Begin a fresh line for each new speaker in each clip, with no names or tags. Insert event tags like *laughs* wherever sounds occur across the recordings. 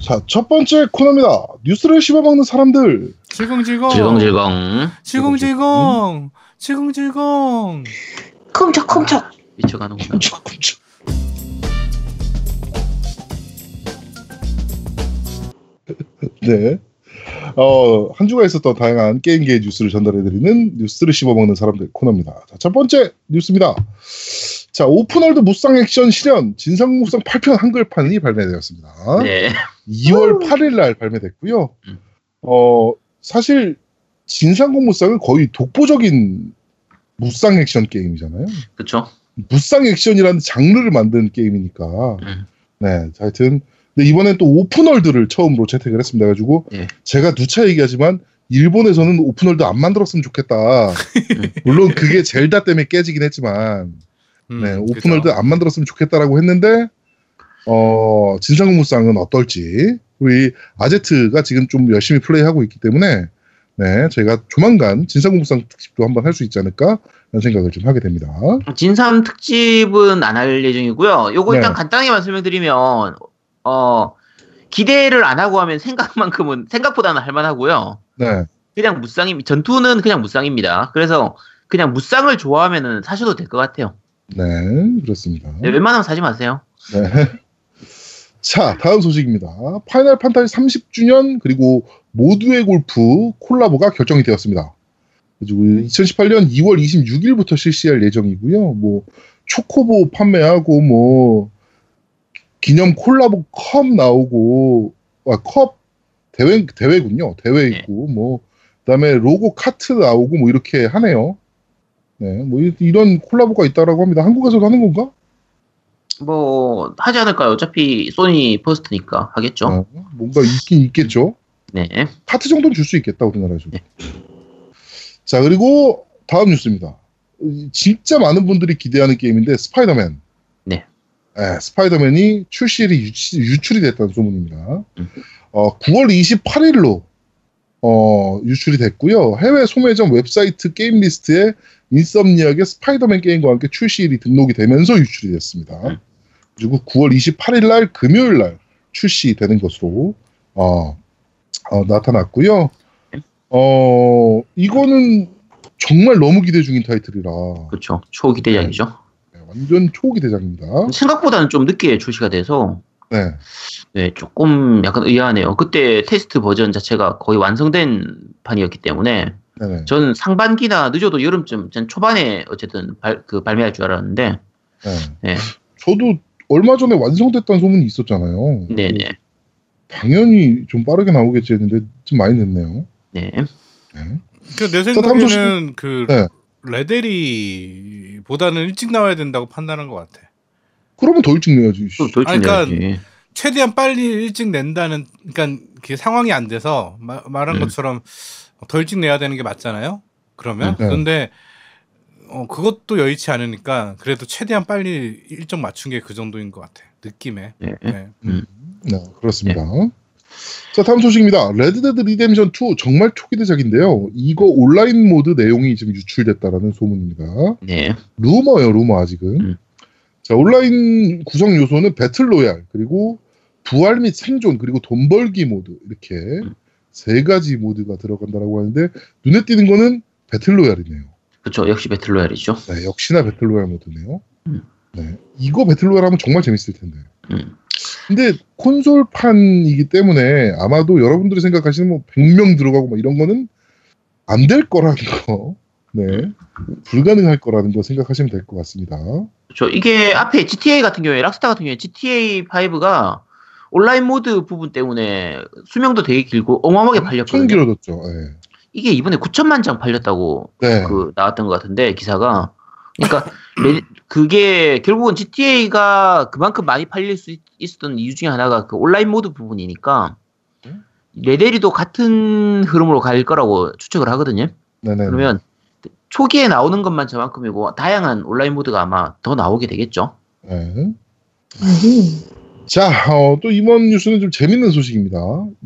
자, 첫 번째 코너입니다. 뉴스를 씹어먹는 사람들.
질겅질겅.
질겅질겅.
질겅질겅. 질겅질겅.
쿵척쿵척.
미쳐가는구나.
쿵짝쿵짝. 네. 어, 한 주가 있었던 다양한 게임계의 뉴스를 전달해드리는 뉴스를 씹어먹는 사람들 코너입니다. 자, 첫 번째 뉴스입니다. 자, open world 무쌍 액션 실현 진삼국무쌍 8편 한글판이 발매되었습니다.
네.
2월 8일 날 발매됐고요.
음.
어, 사실 진삼국무쌍은 거의 독보적인 무쌍 액션 게임이잖아요.
그쵸.
무쌍 액션이라는 장르를 만든 게임이니까.
음.
네, 자, 하여튼 근데 이번엔 또 open world를 처음으로 채택을 했습니다. 그래가지고
예.
제가 누차 얘기하지만 일본에서는 open world 안 만들었으면 좋겠다. *laughs* 물론 그게 젤다 때문에 깨지긴 했지만
음,
네. open world 안 만들었으면 좋겠다라고 했는데 어 진삼국무쌍은 어떨지 우리 아제트가 지금 좀 열심히 플레이하고 있기 때문에 네 저희가 조만간 진삼국무쌍 특집도 한번 할 수 있지 않을까 라는 생각을 좀 하게 됩니다.
진삼 특집은 안 할 예정이고요. 요거 일단
네.
간단하게만 설명드리면 어 기대를 안 하고 하면 생각만큼은 생각보다는 할만하고요.
네,
그냥 무쌍입 전투는 그냥 무쌍입니다. 그래서 그냥 무쌍을 좋아하면은 사셔도 될 것 같아요.
네 그렇습니다.
네, 웬만하면 사지 마세요.
네. *laughs* 자, 다음 소식입니다. 파이널 판타지 30주년 그리고 모두의 골프 콜라보가 결정이 되었습니다. 그리고 2018년 2월 26일부터 실시할 예정이고요. 뭐 초코보 판매하고 뭐 기념 콜라보 컵 나오고 아, 컵 대회 대회군요. 대회
네.
있고 뭐 그다음에 로고 카트 나오고 뭐 이렇게 하네요. 네, 뭐 이- 이런 콜라보가 있다라고 합니다. 한국에서도 하는 건가?
뭐 하지 않을까요? 어차피 소니 first니까 하겠죠.
어, 뭔가 있긴 있겠죠.
네.
파트 정도는 줄 수 있겠다 우리나라에서.
네.
자 그리고 다음 뉴스입니다. 이- 진짜 많은 분들이 기대하는 게임인데 스파이더맨.
네.
네, 스파이더맨이 출시일이 유치- 유출 이 됐다는 소문입니다.
음.
어, 9월 28일로 어, 유출이 됐고요. 해외 소매점 웹사이트 게임 리스트에 Insomniac의 스파이더맨 게임과 함께 출시일이 등록이 되면서 유출이 됐습니다.
음.
그리고 9월 28일 날 금요일 날 출시되는 것으로 어, 어, 나타났고요. 어, 이거는 정말 너무 기대 중인 타이틀이라
그렇죠. 초기대작이죠.
네, 완전 초기대작입니다.
생각보다는 좀 늦게 출시가 돼서
네,
네, 조금 약간 의아하네요. 그때 테스트 버전 자체가 거의 완성된 판이었기 때문에
네네.
저는 상반기나 늦어도 여름쯤, 전 초반에 어쨌든 발, 그 발매할 줄 알았는데,
네.
네,
저도 얼마 전에 완성됐다는 소문이 있었잖아요.
네네,
당연히 좀 빠르게 나오겠지 했는데 좀 많이 늦네요.
네.
네.
그내
자, 다음
생각에는 그
네.
레데리보다는 일찍 나와야 된다고 판단한 것 같아.
그러면 더 일찍 내야지.
또 돌진
아니, 그러니까
내야지.
최대한 빨리 일찍 낸다는 그러니까 그게 상황이 안 돼서 마- 말한
음.
것처럼 더 일찍 내야 되는 게 맞잖아요. 그러면
네.
그런데 어 그것도 여의치 않으니까 그래도 최대한 빨리 일정 맞춘 게 그 정도인 것 같아. 느낌에.
네.
네.
네, 그렇습니다. 자, 다음 소식입니다. Red Dead Redemption 2 정말 초기대작인데요. 이거 온라인 모드 내용이 지금 유출됐다라는 소문입니다.
네.
루머예요, 루머 아직은.
음.
자, 온라인 구성 요소는 battle royale, 그리고 부활 및 생존, 그리고 돈 벌기 모드 이렇게
음.
세 가지 모드가 들어간다라고 하는데 눈에 띄는 거는 battle royale이네요.
그렇죠. 역시 battle royale이죠.
네, 역시나 battle royale 모드네요.
음.
네, 이거 battle royale 하면 정말 재밌을 텐데.
음.
근데 콘솔판이기 때문에 아마도 여러분들이 생각하시는 뭐 100명 들어가고 뭐 이런 거는 안 될 거라는 거, 네, 불가능할 거라는 거 생각하시면 될 것 같습니다.
그렇죠. 이게 앞에 GTA 같은 경우에 락스타 같은 경우에 GTA 5가 온라인 모드 부분 때문에 수명도 되게 길고 어마어마하게 팔렸거든요.
길어졌죠. 네.
이게 이번에 9천만 장 팔렸다고
네.
그 나왔던 것 같은데 기사가 그러니까 *laughs* 레- 그게 결국은 GTA가 그만큼 많이 팔릴 수 있, 었던 이유 중에 하나가 그 온라인 모드 부분이니까
음?
레데리도 같은 흐름으로 갈 거라고 추측을 하거든요.
네네.
그러면 초기에 나오는 것만 저만큼이고 다양한 온라인 모드가 아마 더 나오게 되겠죠.
네. 자, 어, 또 이번 뉴스는 좀 재밌는 소식입니다.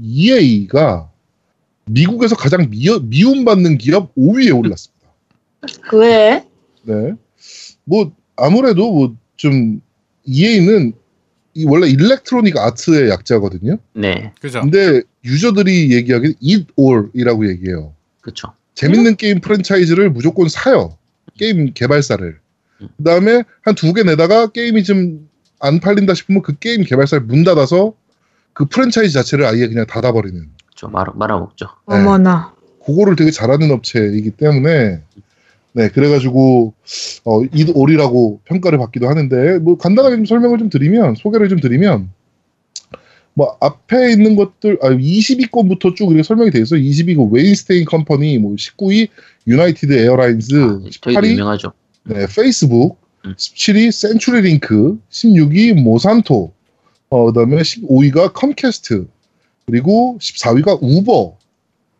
EA가 미국에서 가장 미어, 미움받는 기업 5위에 올랐습니다. *laughs*
왜?
네. 뭐, 아무래도 뭐, 좀, EA는 이 원래 Electronic Arts의 약자거든요.
네,
그죠?
근데 유저들이 얘기하기는 eat all이라고 얘기해요.
그쵸.
재밌는 게임 프랜차이즈를 무조건 사요. 게임 개발사를.
음.
그 다음에 한 두 개 내다가 게임이 좀 안 팔린다 싶으면 그 게임 개발사를 문 닫아서 그 프랜차이즈 자체를 아예 그냥 닫아버리는.
그쵸. 말아, 말아먹죠.
네.
어머나.
그거를 되게 잘하는 업체이기 때문에 네 그래가지고 어 eat all이라고 평가를 받기도 하는데 뭐 간단하게 좀 설명을 좀 드리면 소개를 좀 드리면 뭐 앞에 있는 것들 아 20위권부터 쭉 이렇게 설명이 돼 있어 20위권 Weinstein Company 뭐 19위 United Airlines
아, 저희도
18위
유명하죠.
네, 페이스북,
음.
17위 CenturyLink, 16위 Monsanto, 어, 그다음에 15위가 Comcast, 그리고 14위가 우버.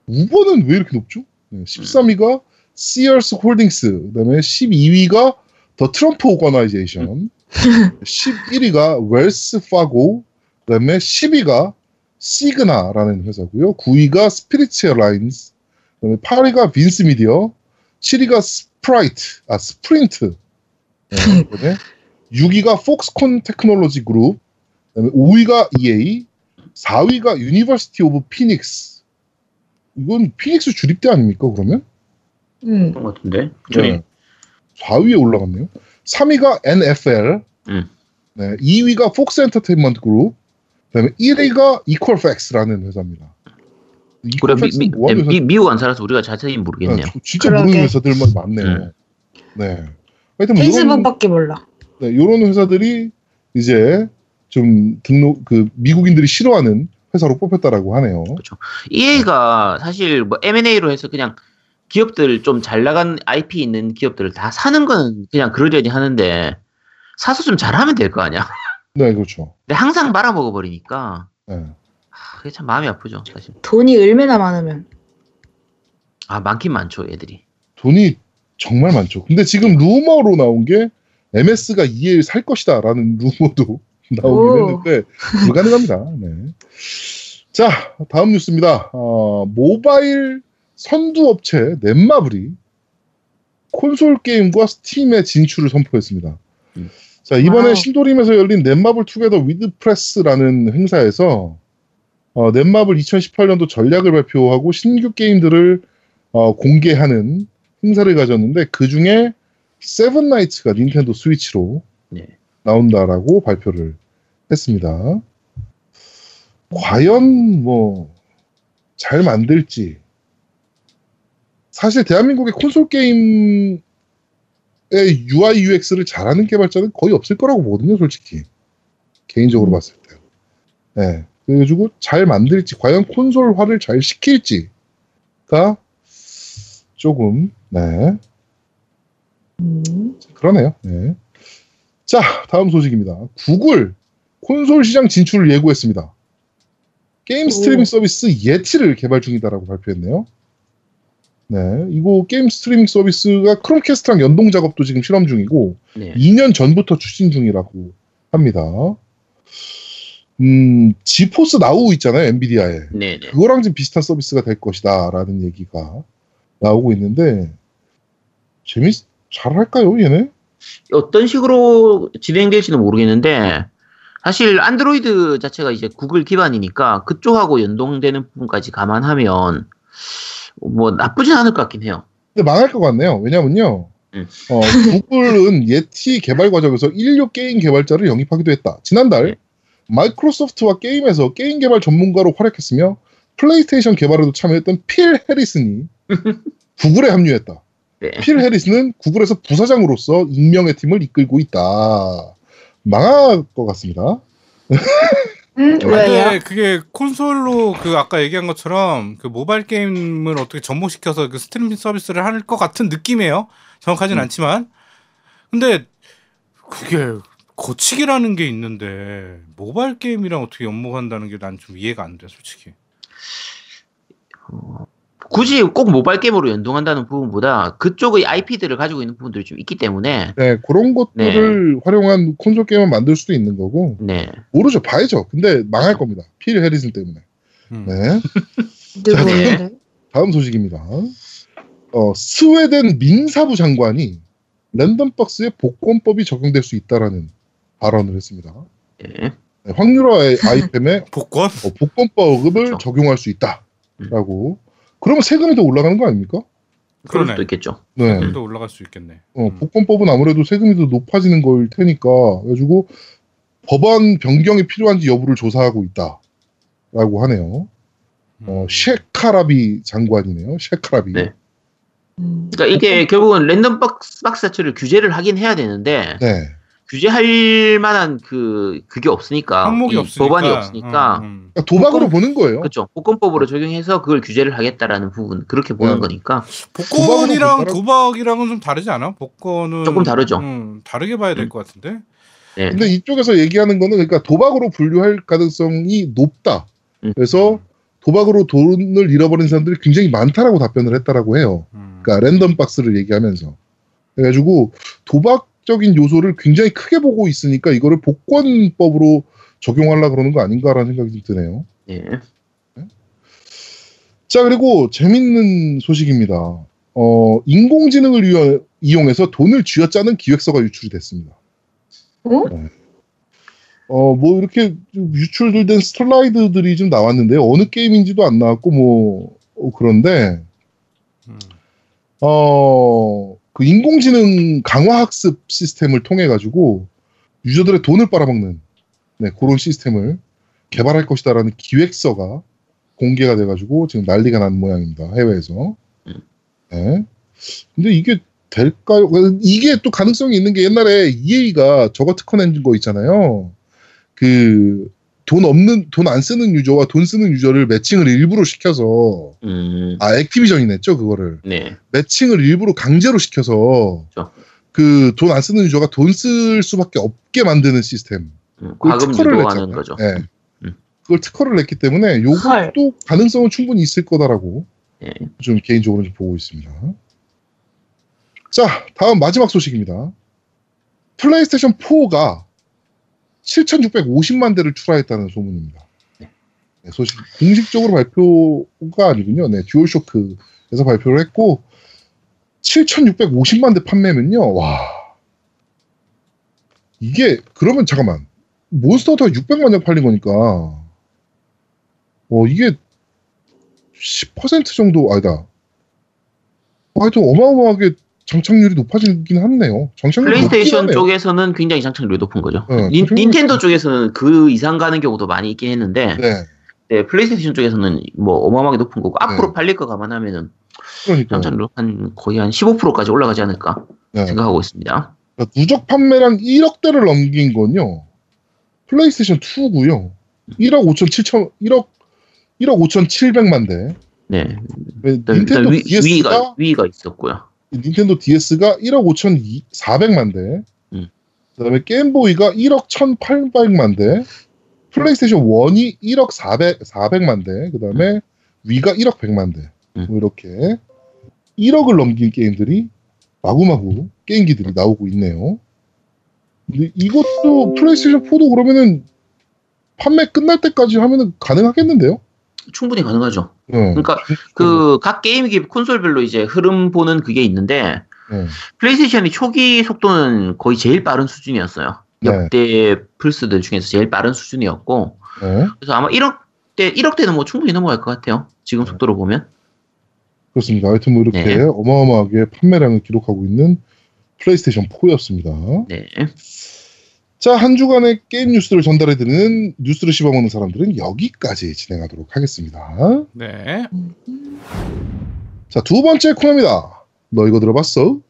Uber는 왜 이렇게 높죠? 네, 13위가 Sears Holdings, 그다음에 12위가 The Trump Organization, 11위가 Wells Fargo, 그다음에 10위가 Cigna라는 회사고요. 9위가 Spirit Airlines, 그다음에 8위가 빈스 미디어, 7위가 Sprite, 아 Sprint, 네, 이번에 6위가 Foxconn Technology Group, 그다음에 5위가 EA, 4위가 University of Phoenix. 이건 피닉스 주립대 아닙니까 그러면?
음.
그런 것 같은데.
네. 4위에 올라갔네요. 3위가 NFL,
음.
네, 2위가 Fox Entertainment Group, 그다음에 1위가 Equifax라는 회사입니다.
그래, 미, 미, 미, 미국 안 살아서 우리가 자세히 모르겠네요.
아, 저- 진짜
그러게.
모르는 회사들만 많네요. 네. 하여튼 뭐
Facebook밖에 몰라.
네, 이런 회사들이 이제 좀 등록 그 미국인들이 싫어하는 회사로 뽑혔다라고 하네요.
EA가 사실 뭐 M&A로 해서 그냥 기업들 좀 잘 나간 IP 있는 기업들을 다 사는 건 그냥 그러려니 하는데 사서 좀 잘하면 될 거 아니야. *laughs*
네, 그렇죠.
근데 항상 말아먹어 버리니까
네.
그게 참 마음이 아프죠, 사실.
돈이 얼마나 많으면.
아 많긴 많죠, 애들이.
돈이 정말 많죠. 근데 지금 루머로 나온 게 MS가 EA를 살 것이다라는 *laughs* 루머도 나오긴
오.
했는데 불가능합니다. 네. 자, 다음 뉴스입니다. 어, 모바일 선두 업체 넷마블이 콘솔 게임과 Steam의 진출을 선포했습니다.
음.
자, 이번에
와우.
신도림에서 열린 넷마블 Together with Press라는 행사에서 어, 넷마블 2018년도 전략을 발표하고 신규 게임들을 어, 공개하는 행사를 가졌는데 그 중에 세븐 나이츠가 닌텐도 스위치로
네.
나온다라고 발표를 했습니다. 과연 뭐 잘 만들지 사실 대한민국의 콘솔 게임의 UI UX를 잘하는 개발자는 거의 없을 거라고 보거든요, 솔직히 개인적으로 봤을 때. 네, 그래가지고 잘 만들지 과연 콘솔화를 잘 시킬지가 조금 네
음.
그러네요. 네. 자, 다음 소식입니다. 구글 콘솔 시장 진출을 예고했습니다. 게임 스트리밍
오.
서비스 Yeti를 개발 중이다라고 발표했네요. 네, 이거 게임 스트리밍 서비스가 Chromecast랑 연동 작업도 지금 실험 중이고
네.
2년 전부터 추진 중이라고 합니다. 음, GeForce Now 있잖아요, NVIDIA에.
네, 네.
그거랑 좀 비슷한 서비스가 될 것이다라는 얘기가 나오고 있는데 재밌 잘할까요, 얘네?
어떤 식으로 진행될지는 모르겠는데 사실 안드로이드 자체가 이제 구글 기반이니까 그쪽하고 연동되는 부분까지 감안하면 뭐 나쁘진 않을 것 같긴 해요.
근데 망할 것 같네요. 왜냐면요.
음.
어, 구글은 예티 개발 과정에서 인류 게임 개발자를 영입하기도 했다. 지난달
네.
마이크로소프트와 게임에서 게임 개발 전문가로 활약했으며 플레이스테이션 개발에도 참여했던 필 해리슨이 *laughs* Google에 합류했다.
네.
필 해리슨은 Google에서 부사장으로서 익명의 팀을 이끌고 있다. 망할 것 같습니다.
음,
근데
왜요?
그게 콘솔로 그 아까 얘기한 것처럼 그 모바일 게임을 어떻게 접목시켜서 그 스트리밍 서비스를 할 것 같은 느낌이에요. 정확하진
음.
않지만. 근데 그게 거치기라는 게 있는데 모바일 게임이랑 어떻게 접목한다는 게 난 좀 이해가 안 돼, 솔직히.
굳이 꼭 모바일 게임으로 연동한다는 부분보다 그쪽의 IP들을 가지고 있는 부분들이 좀 있기 때문에
네, 그런 것들을 활용한 콘솔 게임을 만들 수도 있는 거고
네.
모르죠, 봐야죠. 근데 망할 겁니다. 필 해리슨 때문에.
음.
네. *laughs*
누구인데?
다음 소식입니다. 어, 스웨덴 민사부 장관이 랜덤박스에 복권법이 적용될 수 있다라는 발언을 했습니다.
네.
네, 확률화 아이템에 *laughs*
복권?
어, 복권법을
그렇죠.
적용할 수 있다라고. 그러면 세금이 더 올라가는 거 아닙니까?
그럴. 수도 있겠죠.
네.
좀더 올라갈 수 있겠네.
어,
음.
복권법은 아무래도 세금이 더 높아지는 걸 테니까 그래가지고 법안 변경이 필요한지 여부를 조사하고 있다라고 하네요. 어,
음.
셰카라비 장관이네요. 셰카라비.
네.
음.
그러니까 이게 결국은 랜덤 박스, 박스 자체를 규제를 하긴 해야 되는데
네.
규제할 만한 그 그게 없으니까
항목이
이
없으니까.
법안이 없으니까
음, 음.
그러니까 도박으로
복권-
보는 거예요.
그렇죠. 복권법으로 적용해서 그걸 규제를 하겠다라는 부분 그렇게 보는
네.
거니까
복권이랑 도박이랑은 좀 다르지 않아? 복권은
조금 다르죠.
음, 다르게 봐야 될
음.
것 같은데.
네.
근데 이쪽에서 얘기하는 거는 그러니까 도박으로 분류할 가능성이 높다.
음.
그래서 도박으로 돈을 잃어버린 사람들이 굉장히 많다라고 답변을 했다라고 해요.
음.
그러니까 랜덤 박스를 얘기하면서. 그래가지고 도박 적인 요소를 굉장히 크게 보고 있으니까 이거를 복권법으로 적용하려 그러는 거 아닌가라는 생각이 좀 드네요.
네.
자 그리고 재밌는 소식입니다. 어, 인공지능을 이용- 이용해서 돈을 쥐어짜는 기획서가 유출이 됐습니다.
어?
네. 어, 뭐 이렇게 좀 유출된 슬라이드들이 좀 나왔는데요. 어느 게임인지도 안 나왔고 뭐 어, 그런데
음.
어, 그 인공지능 강화 학습 시스템을 통해 가지고 유저들의 돈을 빨아먹는 네, 그런 시스템을 개발할 것이다라는 기획서가 공개가 돼가지고 지금 난리가 난 모양입니다. 해외에서.
음.
네. 근데 이게 될까요? 이게 또 가능성이 있는 게 옛날에 EA가 저거 특허낸 거 있잖아요. 그 돈 없는 돈 안 쓰는 유저와 돈 쓰는 유저를 매칭을 일부러 시켜서
음.
아 액티비전이 냈죠 그거를
네.
매칭을 일부러 강제로 시켜서
그렇죠.
그 돈 안 쓰는 유저가 돈 쓸 수밖에 없게 만드는 시스템.
음,
그걸
과금
특허를
유도하는
냈잖아요.
거죠.
네.
음.
그걸 특허를 냈기 때문에
헐.
요것도 가능성은 충분히 있을 거다라고
네.
좀 개인적으로 좀 보고 있습니다. 자, 다음 마지막 소식입니다. 플레이스테이션 4가 7,650만 대를 출하했다는 소문입니다.
네.
네, 소식 공식적으로 발표가 아니군요. 네, DualShock에서 발표를 했고 7,650만 대 판매면요. 와. 이게 그러면 잠깐만. Monster Hunter가 600만 장 팔린 거니까 어 이게 10% 정도 아니다. 어, 하여튼 어마어마하게 장착률이 높아지긴 하네요. 장착률이
플레이스테이션. 쪽에서는 굉장히 장착률이 높은 거죠.
네,
닌, 닌텐도 쪽에서는 그 이상 가는 경우도 많이 있긴 했는데
네,
네, 플레이스테이션 쪽에서는 뭐 어마어마하게 높은 거고 앞으로
네.
팔릴 거 감안하면은
그러니까
장착률 한 거의 한 15%까지 올라가지 않을까
네.
생각하고 있습니다.
그러니까 누적 판매량 1억 대를 넘긴 건요. 플레이스테이션 2고요. 1억 5천 7천 1억 1억 5천 7백만 대.
네,
왜
일단,
닌텐도
일단 위, 위가 위가 있었고요.
닌텐도 DS가 1억 5천 4백만 대.
음.
그다음에 Game Boy가 1억 1,800만 대. 플레이스테이션 1이 1억 400 400만 대. 그다음에 Wii가 1억 100만 대.
음.
뭐 이렇게 1억을 넘긴 게임들이 마구마구 게임기들이 나오고 있네요. 근데 이것도 플레이스테이션 4도 그러면은 판매 끝날 때까지 하면은 가능하겠는데요?
충분히 가능하죠.
네.
그러니까 그 각 게임기 콘솔별로 이제 흐름 보는 그게 있는데
네.
PlayStation이 초기 속도는 거의 제일 빠른 수준이었어요.
네.
역대 플스들 중에서 제일 빠른 수준이었고
네.
그래서 아마 1억 대 1억 대는 뭐 충분히 넘어갈 것 같아요. 지금 속도로 보면.
그렇습니다. 하여튼 뭐 이렇게
네.
어마어마하게 판매량을 기록하고 있는 플레이스테이션 4였습니다.
네.
자, 한 주간의 게임 뉴스를 전달해드리는 뉴스를 씹어먹는 사람들은 여기까지 진행하도록 하겠습니다.
네.
자, 두 번째 코너입니다. 너 이거 들어봤어?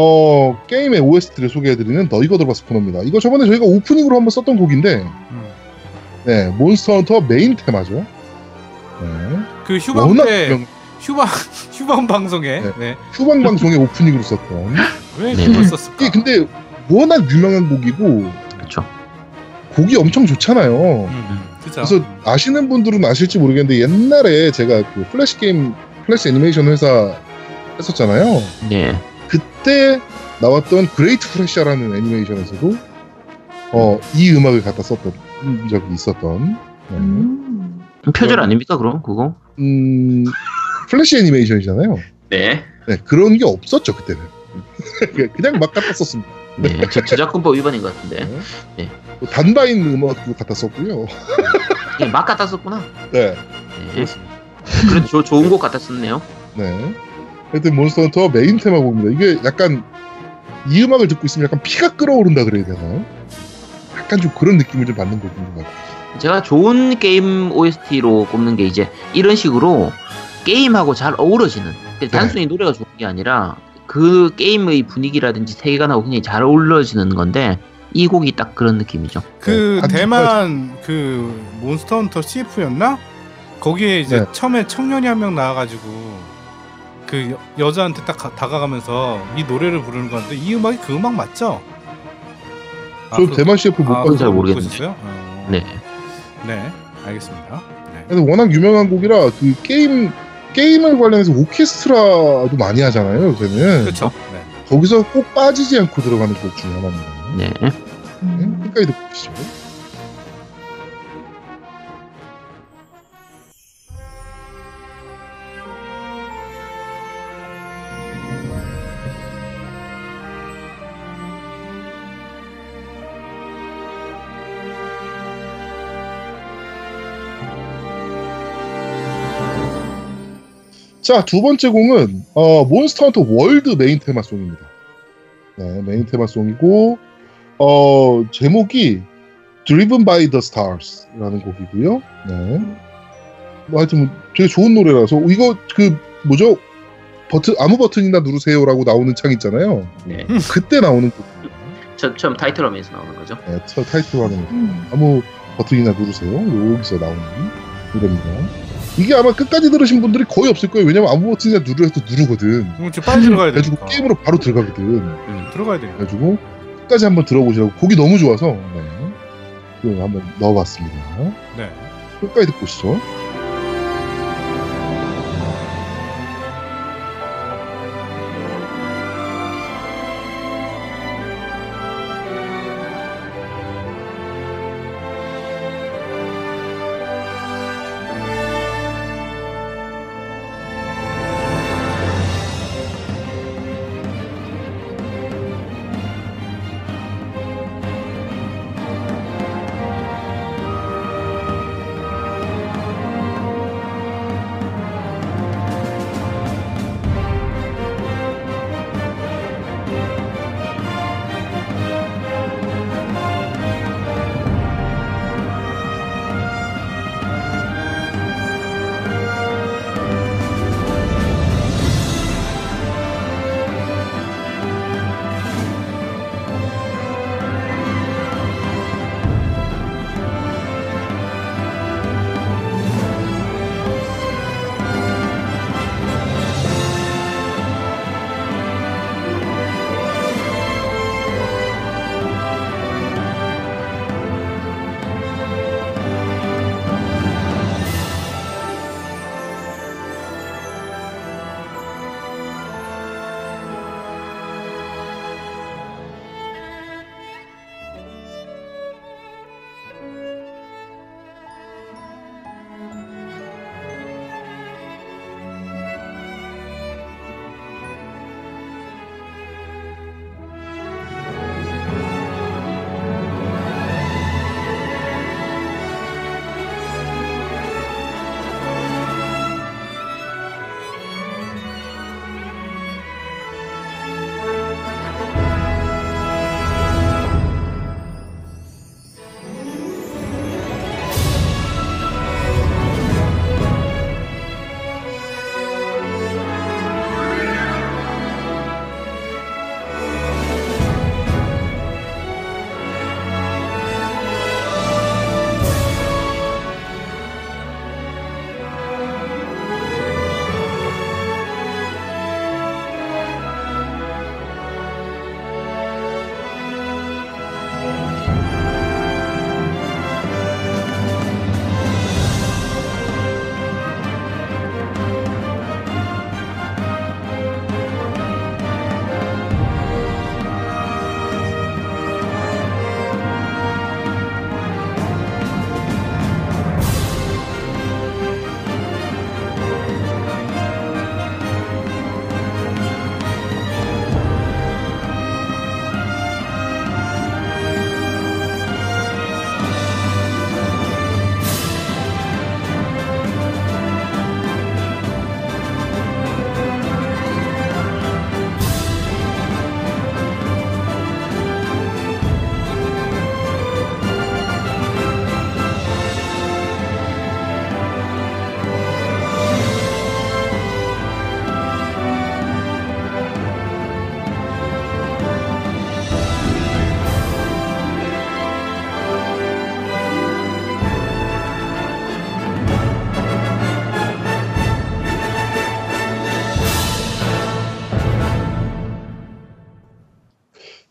어, 게임의 OST를 소개해드리는 너 이거 들어봤어 코너입니다. 이거 저번에 저희가 오프닝으로 한번 썼던 곡인데,
음.
네, Monster Hunter 메인 테마죠. 네.
그 휴방
워낙
때 휴방 *laughs* 휴방 방송에
네.
네.
휴방 방송의 오프닝으로 썼던.
왜
네.
그걸 썼을까?
이게 근데 워낙 유명한 곡이고
그렇죠.
곡이 엄청 좋잖아요.
음.
그래서 아시는 분들은 아실지 모르겠는데 옛날에 제가 그 플래시 게임 플래시 애니메이션 회사 했었잖아요.
네.
그때 나왔던 그레이트 프레시아라는 애니메이션에서도 어, 이 음악을 갖다 썼던 적이 있었던 네.
음.
표절 아닙니까 그럼 그거?
음, 플래시 애니메이션이잖아요.
네.
네, 그런 게 없었죠 그때는. *laughs* 그냥 막 갖다 썼습니다.
네. 저, 저작권법 위반인 것 같은데. 네.
뭐 단바인 음악도 갖다 썼고요.
그냥 막 갖다 썼구나.
네,
네.
그렇습니다.
그래도 조, 좋은 곡 갖다 썼네요.
네. 하여튼 몬스터 헌터 메인 테마곡입니다. 이게 약간 이 음악을 듣고 있으면 약간 피가 끓어오른다 그래야 되나요? 약간 좀 그런 느낌을 좀 받는 곡인 것 같아요.
제가 좋은 게임 OST로 꼽는 게 이제 이런 식으로 게임하고 잘 어우러지는 단순히 노래가 좋은 게 아니라 그 게임의 분위기라든지 세계관하고 굉장히 잘 어우러지는 건데 이 곡이 딱 그런 느낌이죠.
그
네.
대만 그 몬스터 헌터 CF였나? 거기에 이제
네.
처음에 청년이 한 명 나와가지고 그 여, 여자한테 딱 가- 다가가면서 이 노래를 부르는 건데 이 음악이 그 음악 맞죠?
저 대만 CF 못
아,
봐서
잘
그걸 못
모르겠는데.
어,
네.
네, 알겠습니다. 네.
워낙 유명한 곡이라 그 게임 게임을 관련해서 오케스트라도 많이 하잖아요. 요새는
그렇죠. 네.
거기서 꼭 빠지지 않고 들어가는 곡 중에 하나입니다.
네.
네,
음.
끝까지 듣고 계시죠. 자, 두 번째 곡은 어, 몬스터 헌터 월드 메인 테마송입니다. 네, 메인 테마송이고 어, 제목이 Driven by the Stars라는 곡이고요. 네. 뭐 하여튼 되게 좋은 노래라서 이거 그 뭐죠? 버튼 아무 버튼이나 누르세요라고 나오는 창 있잖아요.
네.
그때 나오는 곡.
처, 처음 타이틀 화면에서 나오는 거죠.
네, 첫 타이틀하는
음.
아무 버튼이나 누르세요. 여기서 나오는 노래입니다. 이게 아마 끝까지 들으신 분들이 거의 없을 거예요. 왜냐면 아무 버튼이나 누르해도 누르거든.
그럼 지금 빨리 들어가야
그래가지고
되니까.
게임으로 바로 들어가거든.
음.
들어가야 돼요.
그래가지고 끝까지 한번 들어보시라고 곡이 너무 좋아서 네. 그 한번 넣어봤습니다.
네.
끝까지 듣고 오시죠.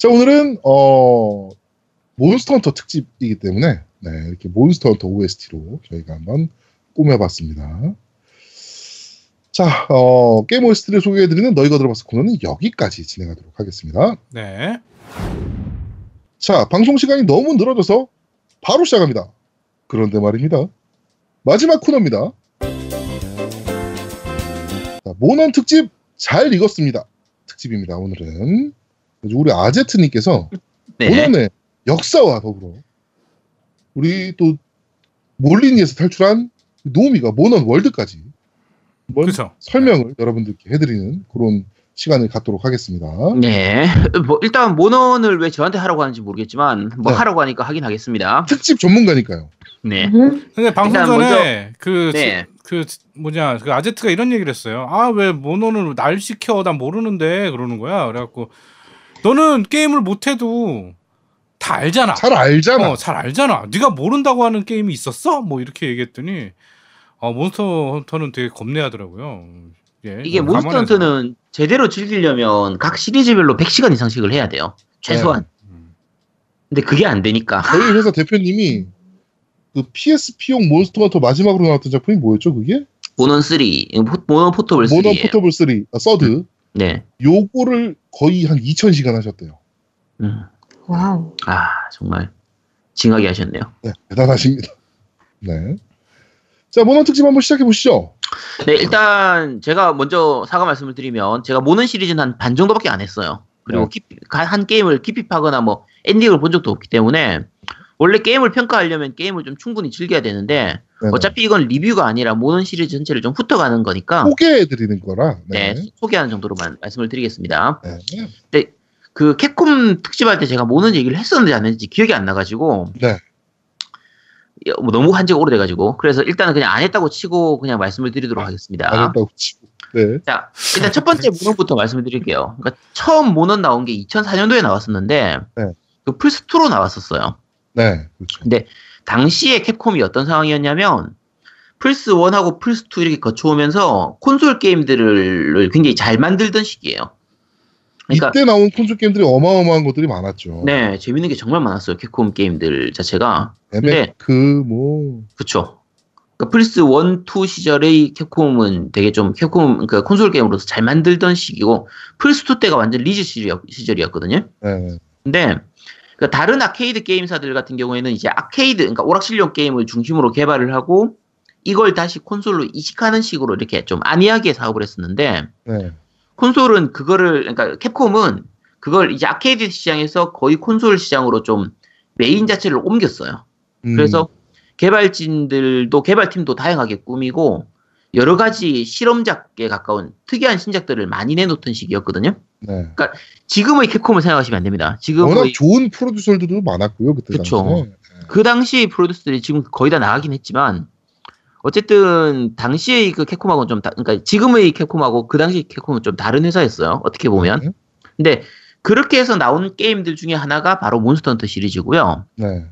자, 오늘은, 어, 몬스터 헌터 특집이기 때문에, 네, 이렇게 몬스터 헌터 OST로 저희가 한번 꾸며봤습니다. 자, 어, 게임 OST를 소개해드리는 너희가 들어봤을 코너는 여기까지 진행하도록 하겠습니다.
네.
자, 방송 시간이 너무 늘어져서 바로 시작합니다. 그런데 말입니다. 마지막 코너입니다. 자, 모넌 특집 잘 읽었습니다. 특집입니다. 오늘은 우리 아제트님께서
네.
모넌의 역사와 더불어 우리 또 몰리니에서 탈출한 노미가 모넌 월드까지
그렇죠.
설명을 여러분들께 해드리는 그런 시간을 갖도록 하겠습니다.
네. 뭐 일단 모넌을 왜 저한테 하라고 하는지 모르겠지만 뭐
네.
하라고 하니까 하긴 하겠습니다.
특집 전문가니까요.
네.
음.
근데 방송 전에 그,
네.
그 뭐냐 그 아제트가 이런 얘기를 했어요. 아 왜 모노는 날 시켜? 난 모르는데 그러는 거야. 그래갖고 너는 게임을 못해도 다 알잖아.
잘 알잖아.
어, 잘 알잖아. 네가 모른다고 하는 게임이 있었어? 뭐 이렇게 얘기했더니 어, 몬스터 헌터는 되게 겁내하더라고요. 예,
이게 몬스터
감안해서.
헌터는 제대로 즐기려면 각 시리즈별로 100시간 이상씩을 해야 돼요. 최소한.
음.
근데 그게 안 되니까.
저희 회사 대표님이 그 PSP용 몬스터 헌터 마지막으로 나왔던 작품이 뭐였죠? 그게
모넌 3, 포- 모넌 포터블 3.
모넌 포터블 3, 아, Third.
네.
요거를 거의 한 2,000시간 하셨대요.
음.
와우.
아, 정말 징하게 하셨네요.
네, 대단하십니다. 네. 자, 모넌 특집 한번 시작해 보시죠.
네, 일단 제가 먼저 사과 말씀을 드리면 제가 모넌 시리즈는 한 반 정도밖에 안 했어요. 그리고
네.
깊이- 가- 한 게임을 깊이 파거나 뭐 엔딩을 본 적도 없기 때문에 원래 게임을 평가하려면 게임을 좀 충분히 즐겨야 되는데
네,
어차피 이건 리뷰가 아니라 모넌 시리즈 전체를 좀 훑어가는 거니까
소개해 드리는 거라.
네,
네.
소개하는 정도로만 말씀을 드리겠습니다.
네.
그 캡콤 특집할 때 제가 모넌 얘기를 했었는지 안 했는지 기억이 안 나가지고
네.
예, 뭐 너무 한 지가 오래돼가지고 그래서 일단은 그냥 안 했다고 치고 그냥 말씀을 드리도록 하겠습니다.
알았다고 치고. 네.
자, 일단 첫 번째 모넌부터 말씀을 드릴게요. 그러니까 처음 모넌 나온 게 2004년도에 나왔었는데,
네.
그 플스 2로 나왔었어요.
네. 그렇죠.
당시에 캡콤이 어떤 상황이었냐면, 플스 1하고 플스 2 이렇게 거쳐오면서 콘솔 게임들을 굉장히 잘 만들던 시기예요. 그러니까,
이때 나온 콘솔 게임들이 어마어마한 것들이 많았죠.
네, 재밌는 게 정말 많았어요. 캡콤 게임들 자체가.
에메크 뭐
그쵸. 그러니까 플스 1, 2 시절의 캡콤은 되게 좀 캡콤, 그러니까 콘솔 게임으로서 잘 만들던 시기고, 플스 2 때가 완전 리즈 시절이었- 시절이었거든요.
네.
근데 그 다른 아케이드 게임사들 같은 경우에는 이제 아케이드, 그러니까 오락실용 게임을 중심으로 개발을 하고 이걸 다시 콘솔로 이식하는 식으로 이렇게 좀 안이하게 사업을 했었는데
네.
콘솔은 그거를 그러니까 캡콤은 그걸 이제 아케이드 시장에서 거의 콘솔 시장으로 좀 메인 자체를 옮겼어요.
음,
그래서 개발진들도 개발팀도 다양하게 꾸미고 여러 가지 실험작에 가까운 특이한 신작들을 많이 내놓던 시기였거든요.
네.
지금의 캡콤을 생각하시면 안 됩니다.
워낙
지금의
좋은 프로듀서들도 많았고요 그때
그쵸.
당시에.
그 당시 프로듀서들이 지금 거의 다 나가긴 했지만 어쨌든 당시의 그 캡콤하고는 좀 다, 그러니까 지금의 캡콤하고 그 당시 캡콤은 좀 다른 회사였어요. 어떻게 보면.
네.
근데 그렇게 해서 나온 게임들 중에 하나가 바로 몬스터 헌터 시리즈고요.
네.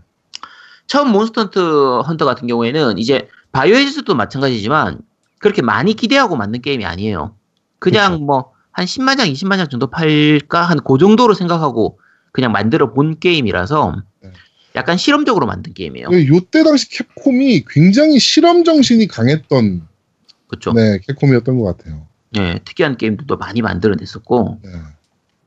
처음 몬스터 헌터, 헌터 같은 경우에는 이제 바이오헤즈도 마찬가지지만 그렇게 많이 기대하고 만든 게임이 아니에요. 그냥 뭐 한 10만 장, 20만 장 정도 팔까 한 그 정도로 생각하고 그냥 만들어 본 게임이라서
네.
약간 실험적으로 만든 게임이에요.
그 요때 당시 캡콤이 굉장히 실험 정신이 강했던
그렇죠.
네, 캡콤이었던 것 같아요.
네, 특이한 게임들도 많이 만들어냈었고,
네.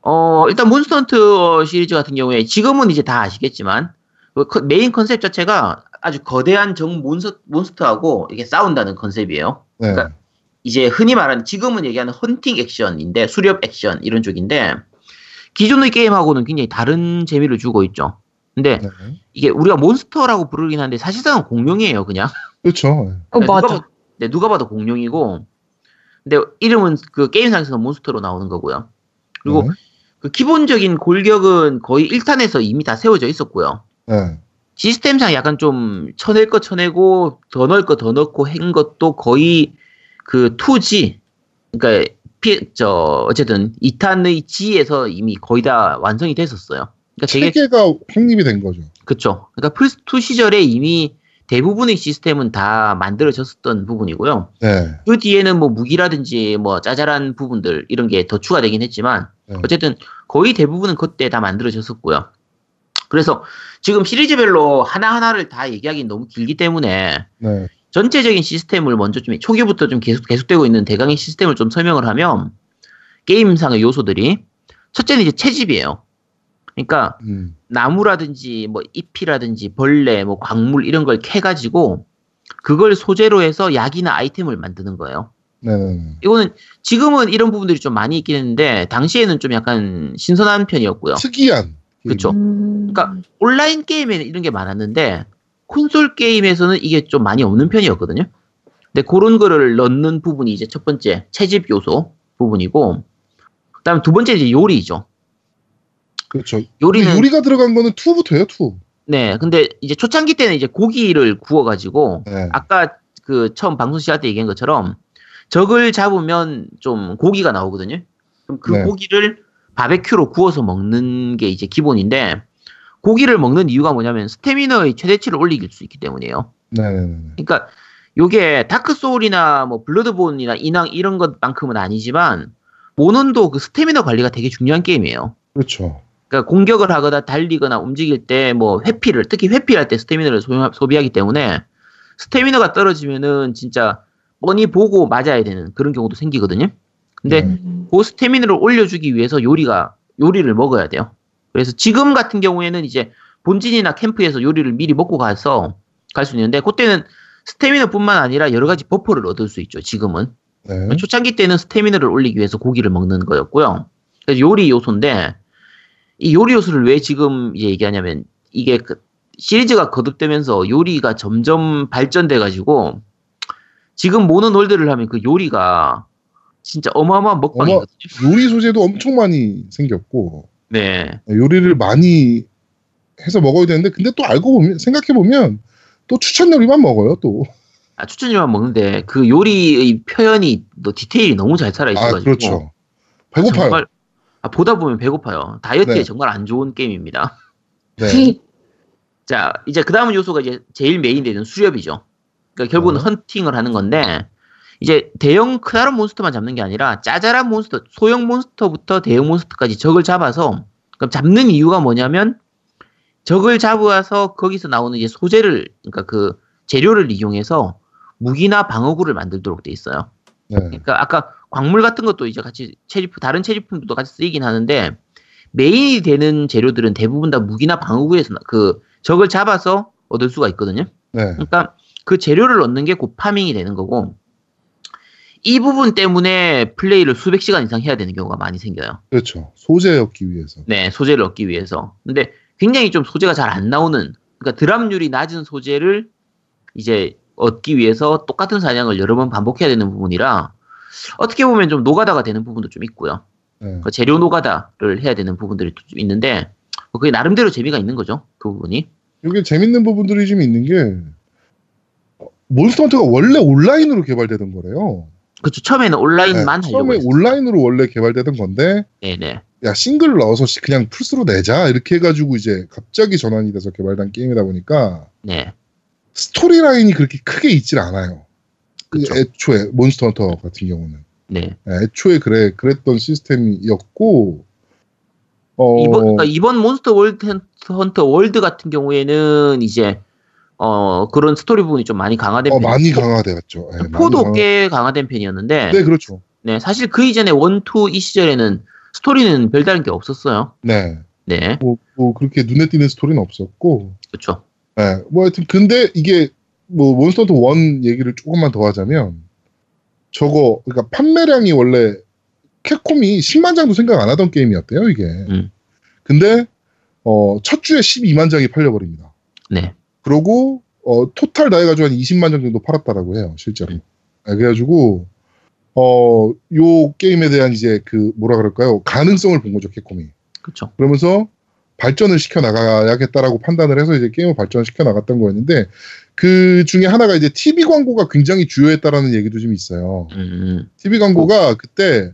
어, 일단 몬스터 헌터 시리즈 같은 경우에 지금은 이제 다 아시겠지만, 그 컨- 메인 컨셉 자체가 아주 거대한 정 몬스터, 몬스터하고 이렇게 싸운다는 컨셉이에요.
네.
그러니까 이제 흔히 말하는, 지금은 얘기하는 헌팅 액션인데, 수렵 액션 이런 쪽인데, 기존의 게임하고는 굉장히 다른 재미를 주고 있죠. 근데
네.
이게 우리가 몬스터라고 부르긴 하는데 사실상은 공룡이에요, 그냥.
그렇죠.
어,
네, 누가
맞아.
봐도, 네, 누가 봐도 공룡이고, 근데 이름은 그 게임상에서는 몬스터로 나오는 거고요. 그리고
네.
그 기본적인 골격은 거의 1탄에서 이미 다 세워져 있었고요.
네.
시스템상 약간 좀 쳐낼 거 쳐내고 더 넣을 거 더 넣고 한 것도 거의 그 2G, 그러니까 피, 저 어쨌든 2탄의 G에서 이미 거의 다 완성이 됐었어요. 그러니까
체계가 확립이 된 거죠.
그쵸. 그러니까 플스 2 시절에 이미 대부분의 시스템은 다 만들어졌었던 부분이고요.
네.
그 뒤에는 뭐 무기라든지 뭐 짜잘한 부분들 이런 게 더 추가되긴 했지만
네.
어쨌든 거의 대부분은 그때 다 만들어졌었고요. 그래서 지금 시리즈별로 하나하나를 다 얘기하기 너무 길기 때문에
네.
전체적인 시스템을 먼저 좀 초기부터 좀 계속 계속되고 있는 대강의 시스템을 좀 설명을 하면 게임상의 요소들이 첫째는 이제 채집이에요. 그러니까
음.
나무라든지 뭐 잎이라든지 벌레, 뭐 광물 이런 걸 캐가지고 그걸 소재로 해서 약이나 아이템을 만드는 거예요.
네네네.
이거는 지금은 이런 부분들이 좀 많이 있긴 했는데 당시에는 좀 약간 신선한 편이었고요.
특이한.
그쵸.
음.
그러니까 온라인 게임에는 이런 게 많았는데 콘솔 게임에서는 이게 좀 많이 없는 편이었거든요. 근데 그런 거를 넣는 부분이 이제 첫 번째 채집 요소 부분이고 그다음 두 번째 이제 요리죠.
그렇죠.
요리는
요리가 들어간 거는 2부터예요, 2.
네, 근데 이제 초창기 때는 이제 고기를 구워가지고
네.
아까 그 처음 방송 시작 때 얘기한 것처럼 적을 잡으면 좀 고기가 나오거든요. 그럼 그
네.
고기를 바베큐로 구워서 먹는 게 이제 기본인데 고기를 먹는 이유가 뭐냐면 스태미너의 최대치를 올리길 수 있기 때문이에요.
네네네.
그러니까 요게 다크 소울이나 뭐 블러드본이나 인왕 이런 것만큼은 아니지만 모넌도 그 스태미너 관리가 되게 중요한 게임이에요.
그렇죠.
그러니까 공격을 하거나 달리거나 움직일 때 뭐 회피를 특히 회피할 때 스태미너를 소용- 소비하기 때문에 스태미너가 떨어지면은 진짜 뻔히 보고 맞아야 되는 그런 경우도 생기거든요. 근데
네.
음.
그 스태미너를 올려주기 위해서 요리가 요리를 먹어야 돼요. 그래서 지금 같은 경우에는 이제 본진이나 캠프에서 요리를 미리 먹고 가서 갈 수 있는데 그때는 스태미너뿐만 아니라 여러 가지 버퍼를 얻을 수 있죠. 지금은
네.
초창기 때는 스태미너를 올리기 위해서 고기를 먹는 거였고요. 그래서 요리 요소인데 이 요리 요소를 왜 지금 이제 얘기하냐면 이게 그 시리즈가 거듭되면서 요리가 점점 발전돼 가지고 지금 모노놀드를 하면 그 요리가 진짜 어마어마한 먹방이거든요.
요리 소재도 엄청 많이 생겼고
네.
요리를 많이 해서 먹어야 되는데 근데 또 알고 보면 생각해 보면 또 추천 요리만 먹어요 또.
아, 추천료만 먹는데 그 요리의 표현이 또 디테일이 너무 잘 살아
아
있어가지고
그렇죠. 배고파요.
정말 아, 보다 보면 배고파요. 다이어트에
네.
정말 안 좋은 게임입니다.
네. *laughs*
자, 이제 그 다음 요소가 이제 제일 메인 되는 수렵이죠. 그러니까 결국은
네.
헌팅을 하는 건데, 이제 대형 크다란 몬스터만 잡는 게 아니라 짜잘한 몬스터, 소형 몬스터부터 대형 몬스터까지 적을 잡아서, 그럼 잡는 이유가 뭐냐면, 적을 잡아서 거기서 나오는 이제 소재를, 그러니까 그 재료를 이용해서 무기나 방어구를 만들도록 돼 있어요.
네.
그러니까 아까 광물 같은 것도 이제 같이 체리품 다른 체리품도 같이 쓰이긴 하는데 메인이 되는 재료들은 대부분 다 무기나 방어구에서 나- 그 적을 잡아서 얻을 수가 있거든요.
네.
그러니까 그 재료를 얻는 게 곧 파밍이 되는 거고 이 부분 때문에 플레이를 수백 시간 이상 해야 되는 경우가 많이 생겨요.
그렇죠. 소재 얻기 위해서.
네, 소재를 얻기 위해서. 근데 굉장히 좀 소재가 잘 안 나오는 그러니까 드랍률이 낮은 소재를 이제 얻기 위해서 똑같은 사냥을 여러 번 반복해야 되는 부분이라 어떻게 보면 좀 노가다가 되는 부분도 좀 있고요.
네.
그 재료 노가다를 해야 되는 부분들이 좀 있는데 뭐 그게 나름대로 재미가 있는 거죠. 그 부분이.
이게 재밌는 부분들이 좀 있는 게 어, 몬스터 헌터가 원래 온라인으로 개발되던 거래요.
그렇죠. 처음에는 온라인만
네, 처음에. 온라인으로 원래 개발되던 건데
네네.
야 싱글을 넣어서 시- 그냥 플스로 내자 이렇게 해가지고 이제 갑자기 전환이 돼서 개발된 게임이다 보니까
네.
스토리 라인이 그렇게 크게 있질 않아요.
그쵸.
애초에 몬스터 헌터 같은 경우는
네.
네, 애초에 그래 그랬던 시스템이었고 어
이번 그러니까 이번 몬스터 월드 헌터 월드 같은 경우에는 이제 어 그런 스토리 부분이 좀 많이 강화된
어, 많이 강화돼갔죠. 네,
포도
강화-
꽤 강화된 편이었는데
네 그렇죠.
네, 사실 그 이전에 one, two 이 시절에는 스토리는 별다른 게 없었어요.
네.
네,
뭐, 뭐 그렇게 눈에 띄는 스토리는 없었고
그렇죠.
네, 뭐 하여튼 근데 이게 뭐 몬스터 헌터 원 얘기를 조금만 더 하자면 저거 그러니까 판매량이 원래 캡콤이 10만 장도 생각 안 하던 게임이었대요 이게.
음.
근데 어, 첫 주에 12만 장이 팔려버립니다.
네,
그러고 어, 토탈 다 해가지고 한 20만 장 정도 팔았다라고 해요 실제로.
음.
네, 그래가지고 어, 요 게임에 대한 이제 그 뭐라 그럴까요 가능성을 본 거죠 캡콤이.
그렇죠.
그러면서 발전을 시켜 나가야겠다라고 판단을 해서 이제 게임을 발전시켜 나갔던 거였는데 그 중에 하나가 이제 TV 광고가 굉장히 주요했다라는 얘기도 좀 있어요.
음,
TV 광고가 그때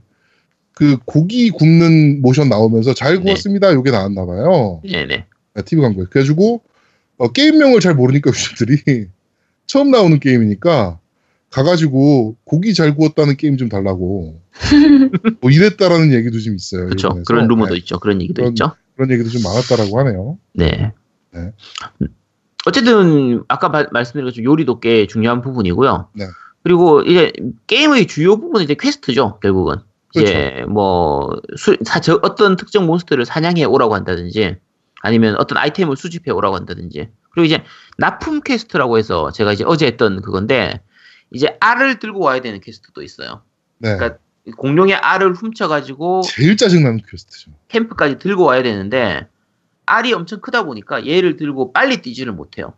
그 고기 굽는 모션 나오면서 잘
네.
구웠습니다. 요게 나왔나 봐요.
네, 네,
TV 광고에. 그래가지고 어, 게임명을 잘 모르니까 유저들이 *laughs* 처음 나오는 게임이니까 가가지고 고기 잘 구웠다는 게임 좀 달라고 *laughs* 뭐 이랬다라는 얘기도 좀 있어요.
그렇죠. 그런 루머도
네,
있죠. 그런 얘기도
그런-
있죠.
그런 얘기도 좀 많았다라고 하네요.
네.
네.
어쨌든 아까 바- 말씀드린 것처럼 요리도 꽤 중요한 부분이고요.
네.
그리고 이제 게임의 주요 부분은 이제 퀘스트죠. 결국은 이제 뭐 수, 사- 저 어떤 특정 몬스터를 사냥해 오라고 한다든지 아니면 어떤 아이템을 수집해 오라고 한다든지 그리고 이제 납품 퀘스트라고 해서 제가 이제 어제 했던 그건데 이제 알을 들고 와야 되는 퀘스트도 있어요.
네.
그러니까 공룡의 알을 훔쳐가지고
제일 짜증나는 퀘스트죠.
캠프까지 들고 와야 되는데 알이 엄청 크다 보니까 얘를 들고 빨리 뛰지를 못해요.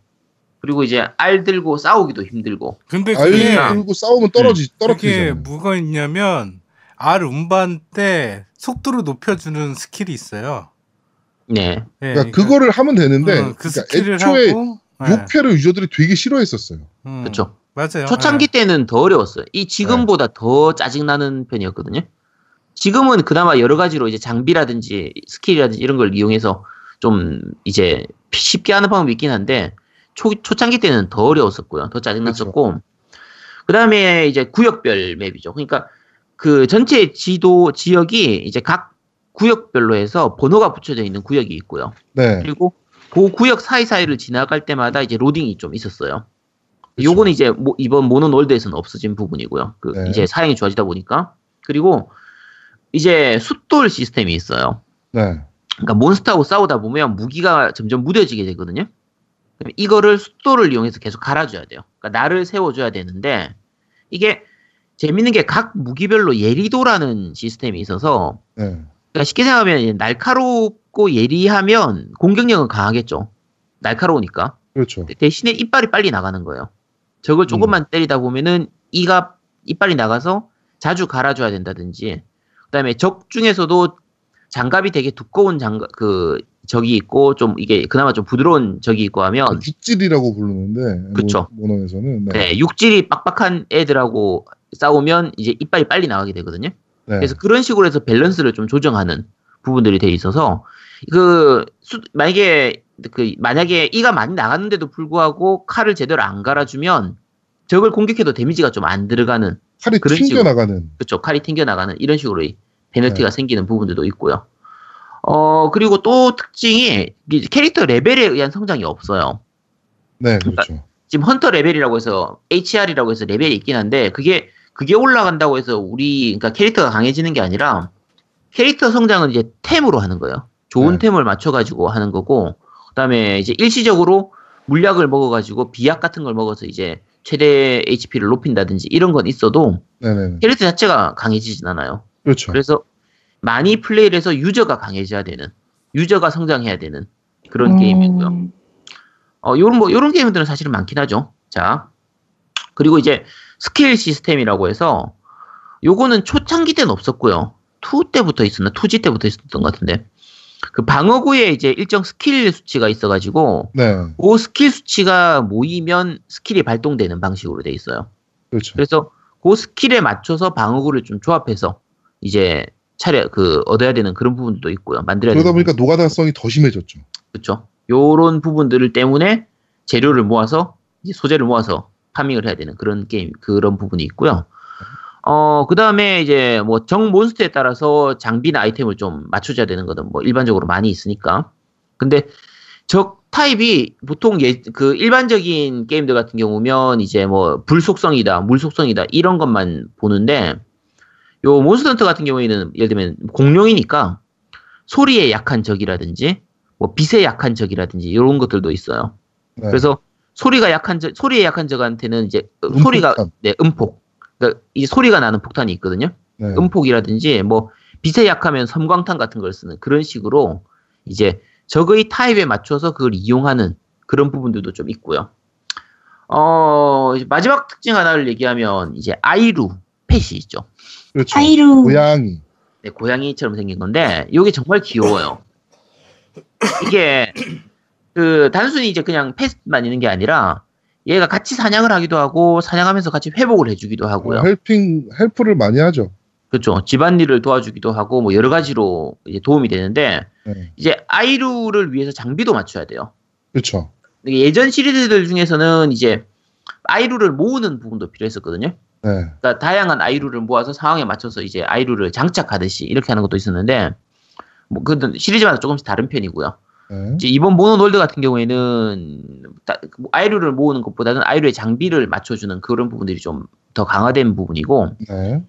그리고 이제 알 들고 싸우기도 힘들고.
근데
알
그게
들고 싸우면 떨어지
그게
떨어뜨리잖아요.
뭐가 있냐면 알 운반 때 속도를 높여주는 스킬이 있어요.
네.
예,
그러니까 그거를 하면 되는데
어, 그
그러니까
스킬을
애초에
하고 예,
요 퀘를 유저들이 되게 싫어했었어요.
음,
그렇죠.
맞아요.
초창기
예.
때는 더 어려웠어요. 이 지금보다 더 짜증나는 편이었거든요. 지금은 그나마 여러 가지로 이제 장비라든지 스킬이라든지 이런 걸 이용해서 좀 이제 쉽게 하는 방법이 있긴 한데 초, 초창기 때는 더 어려웠었고요. 더 짜증났었고 그 다음에 이제 구역별 맵이죠. 그러니까 그 전체 지도 지역이 이제 각 구역별로 해서 번호가 붙여져 있는 구역이 있고요.
네.
그리고 그 구역 사이사이를 지나갈 때마다 이제 로딩이 좀 있었어요.
그쵸.
요거는 이제 모- 이번 모넌 월드에서는 없어진 부분이고요. 그
네.
이제 사양이 좋아지다 보니까 그리고 이제 숫돌 시스템이 있어요.
네.
그러니까 몬스터하고 싸우다 보면 무기가 점점 무뎌지게 되거든요. 이거를 숫돌을 이용해서 계속 갈아줘야 돼요. 그러니까 날을 세워줘야 되는데 이게 재밌는 게 각 무기별로 예리도라는 시스템이 있어서
네.
그러니까 쉽게 생각하면 날카롭고 예리하면 공격력은 강하겠죠. 날카로우니까.
그렇죠.
대신에 이빨이 빨리 나가는 거예요. 적을 조금만 때리다 보면은 이가 이빨이 나가서 자주 갈아줘야 된다든지. 그다음에 적 중에서도 장갑이 되게 두꺼운 장갑 그 적이 있고 좀 이게 그나마 좀 부드러운 적이 있고 하면
육질이라고 부르는데. 모- 모노에서는 네.
네, 육질이 빡빡한 애들하고 싸우면 이제 이빨이 빨리 나가게 되거든요.
네.
그래서 그런 식으로 해서 밸런스를 좀 조정하는 부분들이 돼 있어서 그 수- 만약에 그 만약에 이가 많이 나갔는데도 불구하고 칼을 제대로 안 갈아주면 적을 공격해도 데미지가 좀 안 들어가는
칼이
그런
튕겨
식으로.
나가는.
그쵸 칼이 튕겨 나가는 이런 식으로 이 페널티가
네.
생기는 부분들도 있고요. 어 그리고 또 특징이 이 캐릭터 레벨에 의한 성장이 없어요.
네,
그러니까
그렇죠.
지금 헌터 레벨이라고 해서 HR이라고 해서 레벨이 있긴 한데 그게 그게 올라간다고 해서 우리 그러니까 캐릭터가 강해지는 게 아니라 캐릭터 성장은 이제 템으로 하는 거예요. 좋은
네.
템을 맞춰 가지고 하는 거고 그다음에 이제 일시적으로 물약을 먹어 가지고 비약 같은 걸 먹어서 이제 최대 HP를 높인다든지 이런 건 있어도
네네.
캐릭터 자체가 강해지진 않아요.
그렇죠.
그래서 많이 플레이를 해서 유저가 강해져야 되는 유저가 성장해야 되는 그런
음.
게임이고요. 어, 요런 뭐, 요런 게임들은 사실은 많긴 하죠. 자. 그리고 이제 스킬 시스템이라고 해서 요거는 초창기 때는 없었고요. 2 때부터 있었나? 2G 때부터 있었던 것 같은데. 그 방어구에 이제 일정 스킬 수치가 있어가지고
네,
그 스킬 수치가 모이면 스킬이 발동되는 방식으로 돼 있어요.
그렇죠.
그래서 그 스킬에 맞춰서 방어구를 좀 조합해서 이제 차례 그 얻어야 되는 그런 부분도 있고요. 만들어야
그러다 보니까 노가다성이 더 심해졌죠.
그렇죠. 요런 부분들을 때문에 재료를 모아서 이제 소재를 모아서 파밍을 해야 되는 그런 게임 그런 부분이 있고요. 어 그 다음에 이제 뭐 정 몬스터에 따라서 장비나 아이템을 좀 맞춰줘야 되는 거는 뭐 일반적으로 많이 있으니까. 근데 적 타입이 보통 예, 그 일반적인 게임들 같은 경우면 이제 뭐 불속성이다, 물속성이다 이런 것만 보는데 요 몬스터 헌터 같은 경우에는 예를 들면 공룡이니까 소리에 약한 적이라든지 뭐 빛에 약한 적이라든지 이런 것들도 있어요.
네.
그래서 소리가 약한 적, 소리에 약한 적한테는 이제
음폭탄.
소리가 네 음폭, 그러니까 이 소리가 나는 폭탄이 있거든요.
네.
음폭이라든지 뭐 빛에 약하면 섬광탄 같은 걸 쓰는 그런 식으로 이제 적의 타입에 맞춰서 그걸 이용하는 그런 부분들도 좀 있고요. 어 마지막 특징 하나를 얘기하면 이제 아이루 펫이 있죠.
그렇죠.
아이루.
고양이.
네, 고양이처럼 생긴 건데 이게 정말 귀여워요. 이게 *coughs* 그 단순히 이제 그냥 펫만 있는 게 아니라 얘가 같이 사냥을 하기도 하고 사냥하면서 같이 회복을 해주기도 하고요.
어, helping help를 많이 하죠.
그렇죠. 집안일을 도와주기도 하고 뭐 여러 가지로 이제 도움이 되는데
네.
이제 아이루를 위해서 장비도 맞춰야 돼요.
그렇죠.
예전 시리즈들 중에서는 이제 아이루를 모으는 부분도 필요했었거든요.
네.
그러니까 다양한 아이루를 모아서 상황에 맞춰서 이제 아이루를 장착하듯이 이렇게 하는 것도 있었는데 뭐 그건 시리즈마다 조금씩 다른 편이고요.
네.
이제 이번 모노놀드 같은 경우에는 따- 뭐 아이루를 모으는 것보다는 아이루의 장비를 맞춰주는 그런 부분들이 좀 더 강화된 부분이고
네.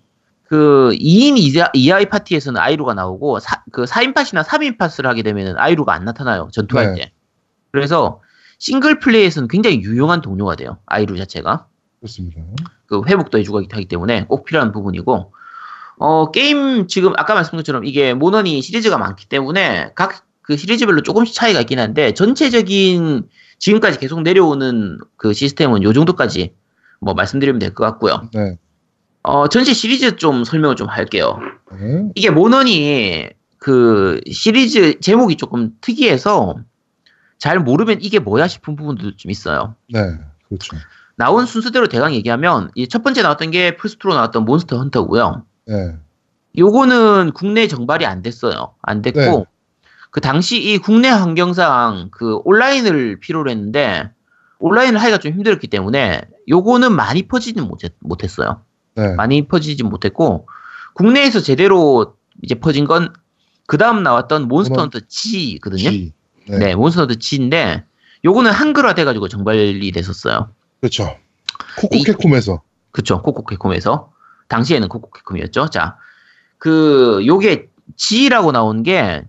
그 2인 이하, 이하의 파티에서는 아이루가 나오고 사, 그 4인 팟이나 3인 팟을 하게 되면은 아이루가 안 나타나요 전투할
네.
때 그래서 싱글 플레이에서는 굉장히 유용한 동료가 돼요 아이루 자체가
그렇습니다.
그 회복도 해주고 하기 때문에 꼭 필요한 부분이고 어 게임 지금 아까 말씀드린 것처럼 이게 모넌이 시리즈가 많기 때문에 각 그 시리즈별로 조금씩 차이가 있긴 한데 전체적인 지금까지 계속 내려오는 그 시스템은 요 정도까지 뭐 말씀드리면 될 것 같고요.
네.
어 전체 시리즈 좀 설명을 좀 할게요.
네.
이게 모넌이 그 시리즈 제목이 조금 특이해서 잘 모르면 이게 뭐야 싶은 부분도 좀 있어요.
네. 그렇죠.
나온 순서대로 대강 얘기하면 이 첫 번째 나왔던 게 플스2로 나왔던 몬스터 헌터고요.
네.
요거는 국내 정발이 안 됐어요. 안 됐고
네.
그 당시 이 국내 환경상 그 온라인을 필요로 했는데 온라인을 하기가 좀 힘들었기 때문에 요거는 많이 퍼지진 못했, 못했어요.
네.
많이 퍼지진 못했고 국내에서 제대로 이제 퍼진 건 그 다음 나왔던 몬스터 헌터 G거든요.
G. 네.
네, 몬스터 헌터 G인데 요거는 한글화 돼가지고 정발이 됐었어요.
그렇죠. 코코캡콤에서.
그쵸, 코코캡콤에서. 당시에는 코코캡콤이었죠. 자, 그, 요게 G라고 나온 게,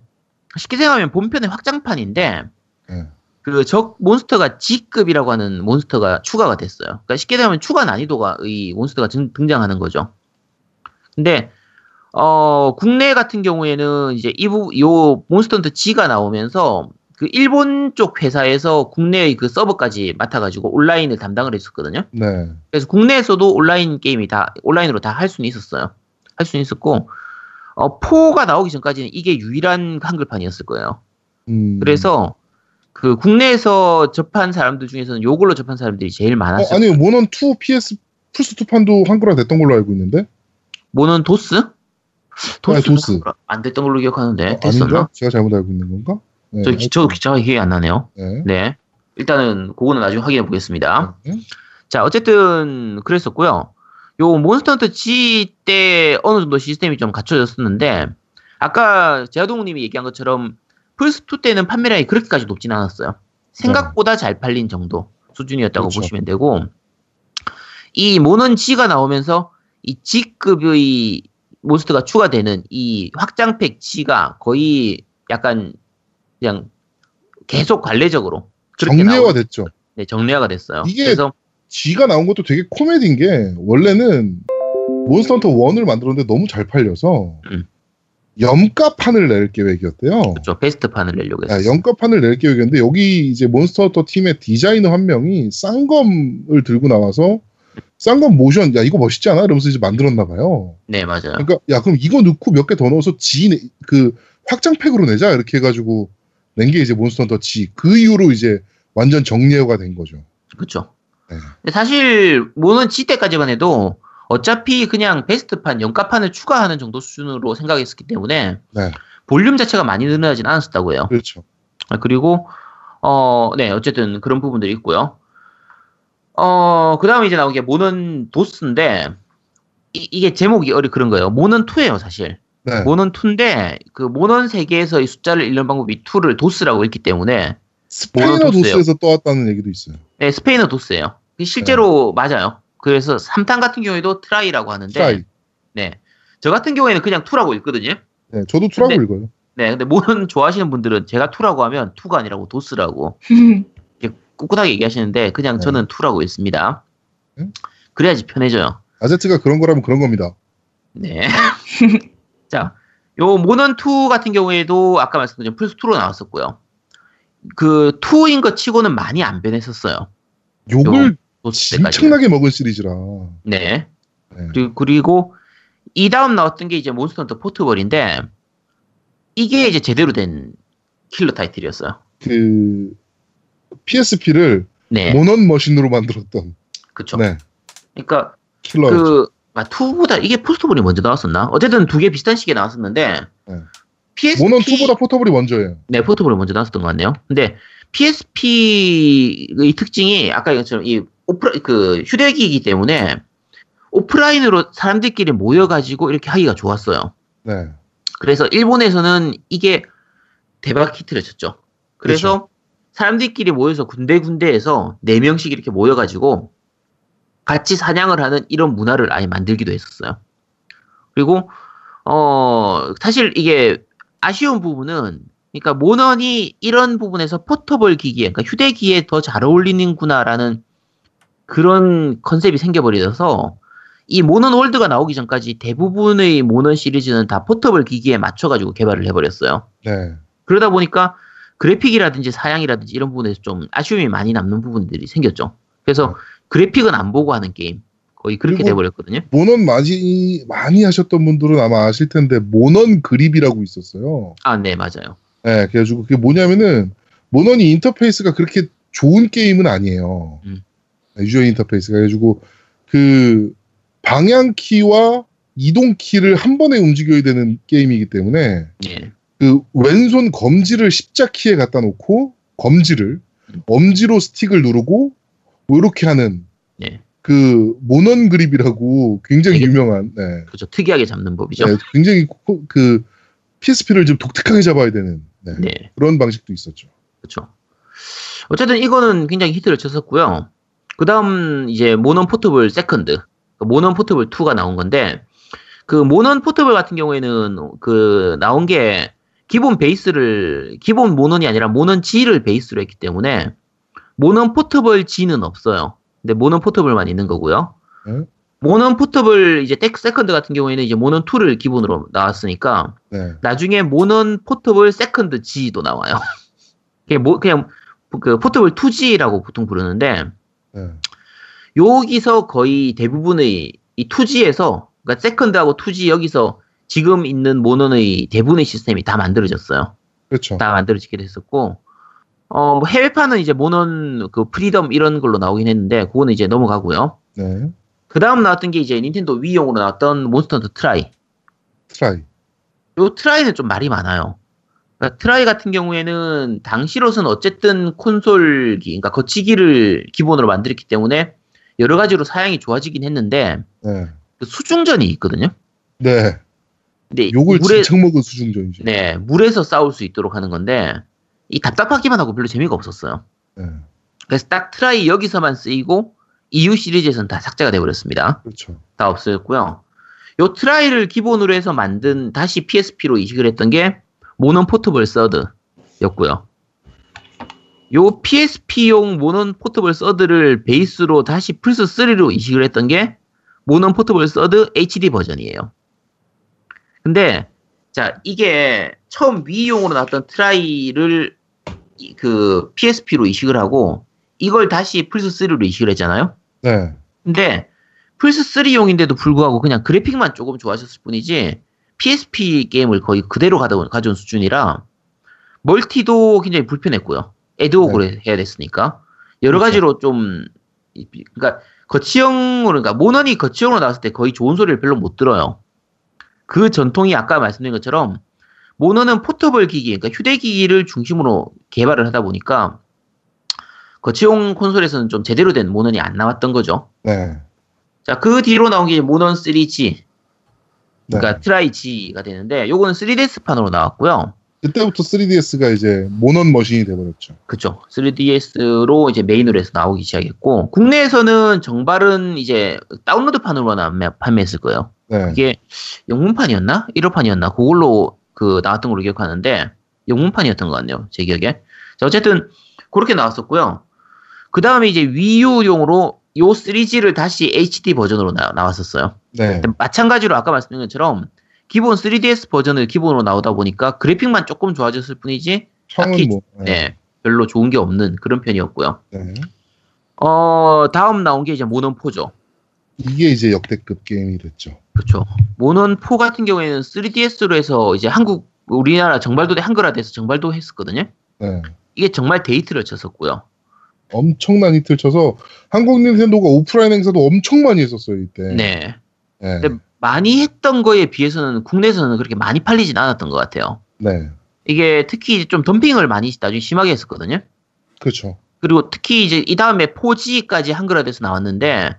쉽게 생각하면 본편의 확장판인데,
네.
그 적 몬스터가 G급이라고 하는 몬스터가 추가가 됐어요. 그러니까 쉽게 생각하면 추가 난이도가 이 몬스터가 등, 등장하는 거죠. 근데 어 국내 같은 경우에는 이제 이부 요 몬스터 헌터 G가 나오면서 그 일본 쪽 회사에서 국내의 그 서버까지 맡아가지고 온라인을 담당을 했었거든요.
네.
그래서 국내에서도 온라인 게임이 다 온라인으로 다 할 수는 있었어요. 할 수는 있었고 어 4가 나오기 전까지는 이게 유일한 한글판이었을 거예요.
음.
그래서 그 국내에서 접한 사람들 중에서는 요걸로 접한 사람들이 제일
어,
많았어요.
아니요. 몬헌 2 PS 플스 2 판도 한글화 됐던 걸로 알고 있는데.
몬헌 dos?
dos dos.
안 됐던 걸로 기억하는데
어,
됐었나?
아닌가? 제가 잘못 알고 있는 건가? 네.
저, 기- 저 기차가 기억이 안 나네요.
네.
네. 일단은 그거는 나중에 확인해 보겠습니다.
네.
자, 어쨌든 그랬었고요. 요 몬스터 헌터 G 때 어느 정도 시스템이 좀 갖춰졌었는데 아까 제아동님이 얘기한 것처럼 플스2 때는 판매량이 그렇게까지 높진 않았어요. 생각보다 잘 팔린 정도 수준이었다고
그렇죠.
보시면 되고 이 몬헌 G가 나오면서 이 G급의 몬스터가 추가되는 이 확장팩 G가 거의 약간 그냥 계속 관례적으로
정례화가
나오-
됐죠.
네, 정례화가 됐어요.
이게
그래서
G가 나온 것도 되게 코미디인 게 원래는 몬스터 헌터 1을 만들었는데 너무 잘 팔려서
음.
염가판을 낼 계획이었대요.
그렇죠. 베스트판을 내려고
아,
했어요.
염가판을 낼 계획이었는데 여기 이제 몬스터 헌터 팀의 디자이너 한 명이 쌍검을 들고 나와서 쌍검 모션 야 이거 멋있지 않아? 이러면서 이제 만들었나 봐요.
네, 맞아요.
그러니까 야 그럼 이거 넣고 몇 개 더 넣어서 G 내- 그 확장팩으로 내자 이렇게 해가지고 낸 게 이제 몬스터 헌터 G 그 이후로 이제 완전 정리화가 된 거죠.
그렇죠.
네.
사실 모는 G 때까지만 해도 어차피 그냥 베스트판, 연가판을 추가하는 정도 수준으로 생각했었기 때문에
네.
볼륨 자체가 많이 늘어나진 않았었다고 해요.
그렇죠.
아, 그리고 어, 네, 어쨌든 그런 부분들이 있고요. 어, 그 다음에 이제 나온 게 몬헌 dos인데 이, 게 제목이 원래 그런 거예요. 몬헌 2예요, 사실.
네.
몬헌 2인데 그 몬헌 세계에서의 숫자를 읽는 방법이 2를 dos라고 읽기 때문에
스페인어. dos에서 떠왔다는 얘기도 있어요.
네, 스페인어 dos예요. 실제로 맞아요. 그래서 3탄 같은 경우에도 tri라고 하는데
tri.
네. 저 같은 경우에는 그냥 2라고 읽거든요.
네, 저도 two라고
근데-
읽어요.
네, 근데 몬헌 좋아하시는 분들은 제가 2라고 하면 2가 아니라고 dos라고 *laughs* 꿋꿋하게 얘기하시는데 그냥
네.
저는 2라고 읽습니다.
음?
그래야지 편해져요.
아제트가 그런 거라면 그런 겁니다.
네. *laughs* 자, 요 몬헌 2 같은 경우에도 아까 말씀드린 플스2로 나왔었고요. 그 2인 것 치고는 많이 안 변했었어요.
욕을
또
엄청나게 먹은 시리즈라.
네.
네.
그리고, 그리고 이 다음 나왔던 게 이제 몬스터 헌터 포터블인데 이게 이제 제대로 된 킬러 타이틀이었어요.
그 PSP를
네,
몬헌 머신으로 만들었던
그쵸.
네
그러니까
킬러였죠.
그 아, 2보다 이게 포터블이 먼저 나왔었나? 어쨌든 두 개 비슷한 시기에 나왔었는데
네.
PSP
몬헌 2보다 포터블이 먼저예요.
네, 포터블이 먼저 나왔었던 것 같네요. 근데 PSP의 특징이 아까 얘기처럼 이 오프라 그 휴대기이기 때문에 오프라인으로 사람들끼리 모여가지고 이렇게 하기가 좋았어요.
네.
그래서 일본에서는 이게 대박 히트를 쳤죠. 그래서 사람들끼리 모여서 군데군데에서 네 명씩 이렇게 모여가지고 같이 사냥을 하는 이런 문화를 아예 만들기도 했었어요. 그리고 어 사실 이게 아쉬운 부분은 그러니까 모넌이 이런 부분에서 포터블 기기에 그러니까 휴대기에 더 잘 어울리는구나라는 그런 컨셉이 생겨버려서 이 모넌 월드가 나오기 전까지 대부분의 모넌 시리즈는 다 포터블 기기에 맞춰가지고 개발을 해버렸어요.
네.
그러다 보니까 그래픽이라든지 사양이라든지 이런 부분에서 좀 아쉬움이 많이 남는 부분들이 생겼죠. 그래서 그래픽은 안 보고 하는 게임 거의 그렇게 돼버렸거든요.
모넌 많이 많이 하셨던 분들은 아마 아실 텐데 모넌 그립이라고 있었어요.
아, 네, 맞아요.
네, 그래가지고 그게 뭐냐면은 몬헌이 인터페이스가 그렇게 좋은 게임은 아니에요.
음.
네, 유저 인터페이스가 그래가지고 그 방향 키와 이동 키를 한 번에 움직여야 되는 게임이기 때문에
예.
그 왼손 검지를 십자 키에 갖다 놓고 검지를
음.
엄지로 스틱을 누르고 뭐 이렇게 하는
예.
그 몬헌 그립이라고 굉장히
되게-
유명한 네,
그렇죠. 특이하게 잡는 법이죠.
네, 굉장히 코- 그 PSP를 좀 독특하게 잡아야 되는 네,
네.
그런 방식도 있었죠.
그렇죠. 어쨌든 이거는 굉장히 히트를 쳤었고요. 그 다음 이제 몬헌 포터블 세컨드, 그 몬헌 포터블 2가 나온 건데 그 몬헌 포터블 같은 경우에는 그 나온 게 기본 베이스를 기본 몬헌이 아니라 몬헌 G를 베이스로 했기 때문에 몬헌 포터블 G는 없어요. 근데 몬헌 포터블만 있는 거고요.
네.
몬헌 포터블 이제 텍 세컨드 같은 경우에는 이제 몬헌 2를 기본으로 나왔으니까
네,
나중에 몬헌 포터블 세컨드 G도 나와요. *laughs* 이게 뭐 그냥 그 포터블 2G라고 보통 부르는데
네,
여기서 거의 대부분의 이 2G에서 그러니까 세컨드하고 2G 여기서 지금 있는 모넌의 대부분의 시스템이 다 만들어졌어요.
그렇죠.
다 만들어지게 됐었고 어, 뭐 해외판은 이제 모넌 그 프리덤 이런 걸로 나오긴 했는데 그거는 이제 넘어가고요.
네,
그 다음 나왔던 게 이제 닌텐도 Wii용으로 나왔던 몬스터 헌터 트라이.
트라이.
요 트라이는 좀 말이 많아요. 그러니까 트라이 같은 경우에는 당시로서는 어쨌든 콘솔기, 그러니까 거치기를 기본으로 만들었기 때문에 여러 가지로 사양이 좋아지긴 했는데
네,
그 수중전이 있거든요.
네,
근데
욕을 무진장 먹은 수중전이죠.
네 물에서 싸울 수 있도록 하는 건데 이 답답하기만 하고 별로 재미가 없었어요.
네,
그래서 딱 트라이 여기서만 쓰이고 이후 시리즈에서는 다 삭제가 돼버렸습니다.
그렇죠.
다 없어졌고요. 요 트라이를 기본으로 해서 만든 다시 PSP로 이식을 했던 게 모넌 포터블 서드였고요. 요 PSP용 모넌 포터블 서드를 베이스로 다시 플스 3로 이식을 했던 게 모넌 포터블 서드 HD 버전이에요. 근데 자 이게 처음 Wii용으로 나왔던 트라이를 이- 그 PSP로 이식을 하고 이걸 다시 플스 3로 이식을 했잖아요.
네,
근데 플스3용인데도 불구하고 그냥 그래픽만 조금 좋아졌을 뿐이지 PSP 게임을 거의 그대로 가져온 수준이라 멀티도 굉장히 불편했고요. 애드옥을 해야 됐으니까 여러
그렇죠.
가지로 좀 이- 그러니까 거치형으로 그러니까 모넌이 거치형으로 나왔을 때 거의 좋은 소리를 별로 못 들어요. 그 전통이 아까 말씀드린 것처럼 모넌은 포터블 기기 그러니까 휴대기기를 중심으로 개발을 하다 보니까 거치용 콘솔에서는 좀 제대로 된 모넌이 안 나왔던 거죠.
네,
자, 그 뒤로 나온 게 모넌 3G,
네.
그러니까 트라이 G가 되는데, 요거는 3DS판으로 나왔고요.
그때부터 3DS가 이제 모넌 머신이 돼버렸죠.
그쵸. 3DS로 이제 메인으로 해서 나오기 시작했고, 국내에서는 정발은 이제 다운로드판으로 나- 판매 했을 거예요.
네,
이게 영문판이었나? 일어판이었나? 그걸로 그 나왔던 걸로 기억하는데, 영문판이었던 것 같네요. 제 기억에. 자, 어쨌든, 그렇게 나왔었고요. 그 다음에 이제 위유용으로 요 3G를 다시 HD 버전으로 나, 나왔었어요.
네,
마찬가지로 아까 말씀드린 것처럼 기본 3DS 버전을 기본으로 나오다 보니까 그래픽만 조금 좋아졌을 뿐이지 딱히-
뭐, 네,
네, 별로 좋은 게 없는 그런 편이었고요.
네.
어 다음 나온 게 이제 모넌 4죠.
이게 이제 역대급 게임이 됐죠.
그렇죠. 모넌 4 같은 경우에는 3DS로 해서 이제 한국 우리나라 정발도 한글화돼서 정발도 했었거든요.
네.
이게 정말 데이트를 쳤었고요.
엄청난 히트를 쳐서 한국 닌텐도가 오프라인 행사도 엄청 많이 했었어요 이때.
네.
네.
근데 많이 했던 거에 비해서는 국내에서는 그렇게 많이 팔리진 않았던 것 같아요.
네.
이게 특히 좀 덤핑을 많이 나중에 심하게 했었거든요.
그렇죠.
그리고 특히 이제 이 다음에 4G까지 한글화돼서 나왔는데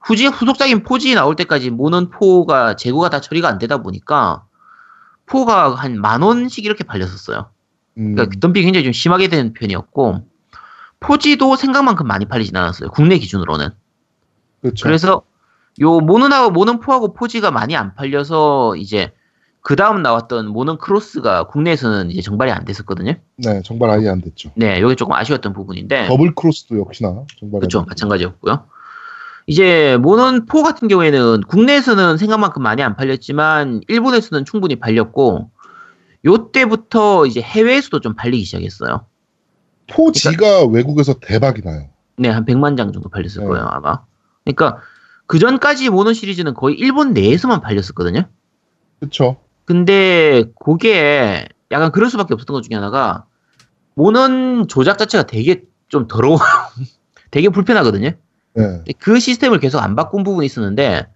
후지 후속작인 4G 나올 때까지 모넌 4가 재고가 다 처리가 안 되다 보니까 4가 한 만 원씩 이렇게 팔렸었어요.
음,
그러니까 덤핑이 굉장히 좀 심하게 된 편이었고 4G도 생각만큼 많이 팔리진 않았어요. 국내 기준으로는.
그렇죠.
그래서 요 모넌 4하고 4G가 많이 안 팔려서 이제 그 다음 나왔던 모넌 크로스가 국내에서는 이제 정발이 안 됐었거든요.
네, 정발 아예 안 됐죠.
네, 여기 조금 아쉬웠던 부분인데.
더블 크로스도 역시나 정발.
그렇죠. 마찬가지였고요. 이제 모넌 4 같은 경우에는 국내에서는 생각만큼 많이 안 팔렸지만 일본에서는 충분히 팔렸고 요때부터 이제 해외에서도 좀 팔리기 시작했어요.
4G가 외국에서 대박이 나요.
네, 한 100만 장 정도 팔렸을
네.
거예요, 아마. 그러니까 그 전까지 모넌 시리즈는 거의 일본 내에서만 팔렸었거든요.
그렇죠.
근데 그게 약간 그럴 수밖에 없었던 것 중에 하나가 모넌 조작 자체가 되게 좀 더러워. *laughs* 되게 불편하거든요.
네.
그 시스템을 계속 안 바꾼 부분이 있었는데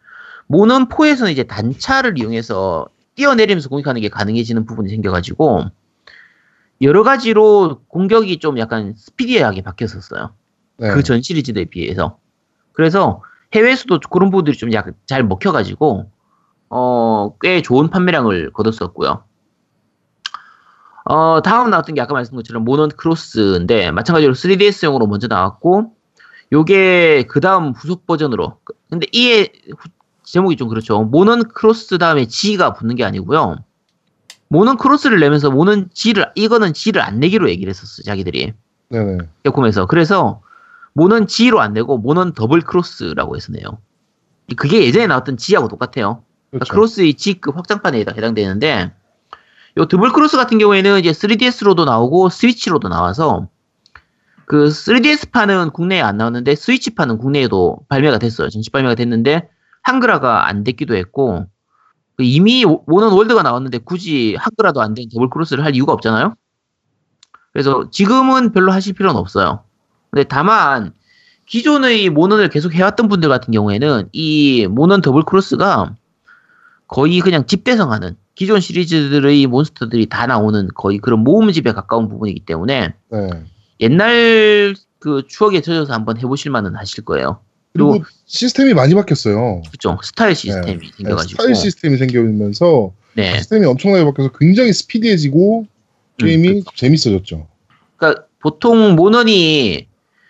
모넌 4에서는 이제 단차를 이용해서 뛰어내리면서 공격하는 게 가능해지는 부분이 생겨가지고 여러 가지로 공격이 좀 약간 스피디하게 바뀌었었어요.
네.
그전 시리즈에 비해서. 그래서 해외에서도 그런 부분들이 좀 약간 잘 먹혀가지고 어, 꽤 좋은 판매량을 거뒀었고요. 어, 다음 나왔던 게 아까 말씀드린 것처럼 모넌 크로스인데 마찬가지로 3DS용으로 먼저 나왔고 요게 그 다음 후속 버전으로 근데 이의 후- 제목이 좀 그렇죠. 모넌 크로스 다음에 G가 붙는 게 아니고요. 모넌 크로스를 내면서 모넌 G를 이거는 G를 안 내기로 얘기를 했었어 자기들이
네네.
캡콤에서 그래서 모넌 G로 안 내고 모넌 더블 크로스라고 내요. 그게 예전에 나왔던 G하고 똑같아요.
그렇죠.
크로스의 G급 확장판에 해당- 해당되는데 요 더블 크로스 같은 경우에는 이제 3DS로도 나오고 스위치로도 나와서 그 3DS판은 국내에 안 나왔는데 스위치 판은 국내에도 발매가 됐어요. 정식 발매가 됐는데 한글화가 안 됐기도 했고 그 이미 모넌 월드가 나왔는데 굳이 한글화도 안 된 더블 크로스를 할 이유가 없잖아요. 그래서 지금은 별로 하실 필요는 없어요. 근데 다만 기존의 모넌을 계속 해왔던 분들 같은 경우에는 이 모넌 더블 크로스가 거의 그냥 집대성하는 기존 시리즈들의 몬스터들이 다 나오는 거의 그런 모음집에 가까운 부분이기 때문에
네.
옛날 그 추억에 젖어서 한번 해보실 만은 하실 거예요.
그리고
그리고
시스템이 많이 바뀌었어요.
그죠 스타일 시스템이
네,
생겨가지고
스타일 시스템이 생기면서
네.
시스템이 엄청나게 바뀌어서 굉장히 스피디해지고 게임이 재밌어졌죠.
그러니까 보통 모넌이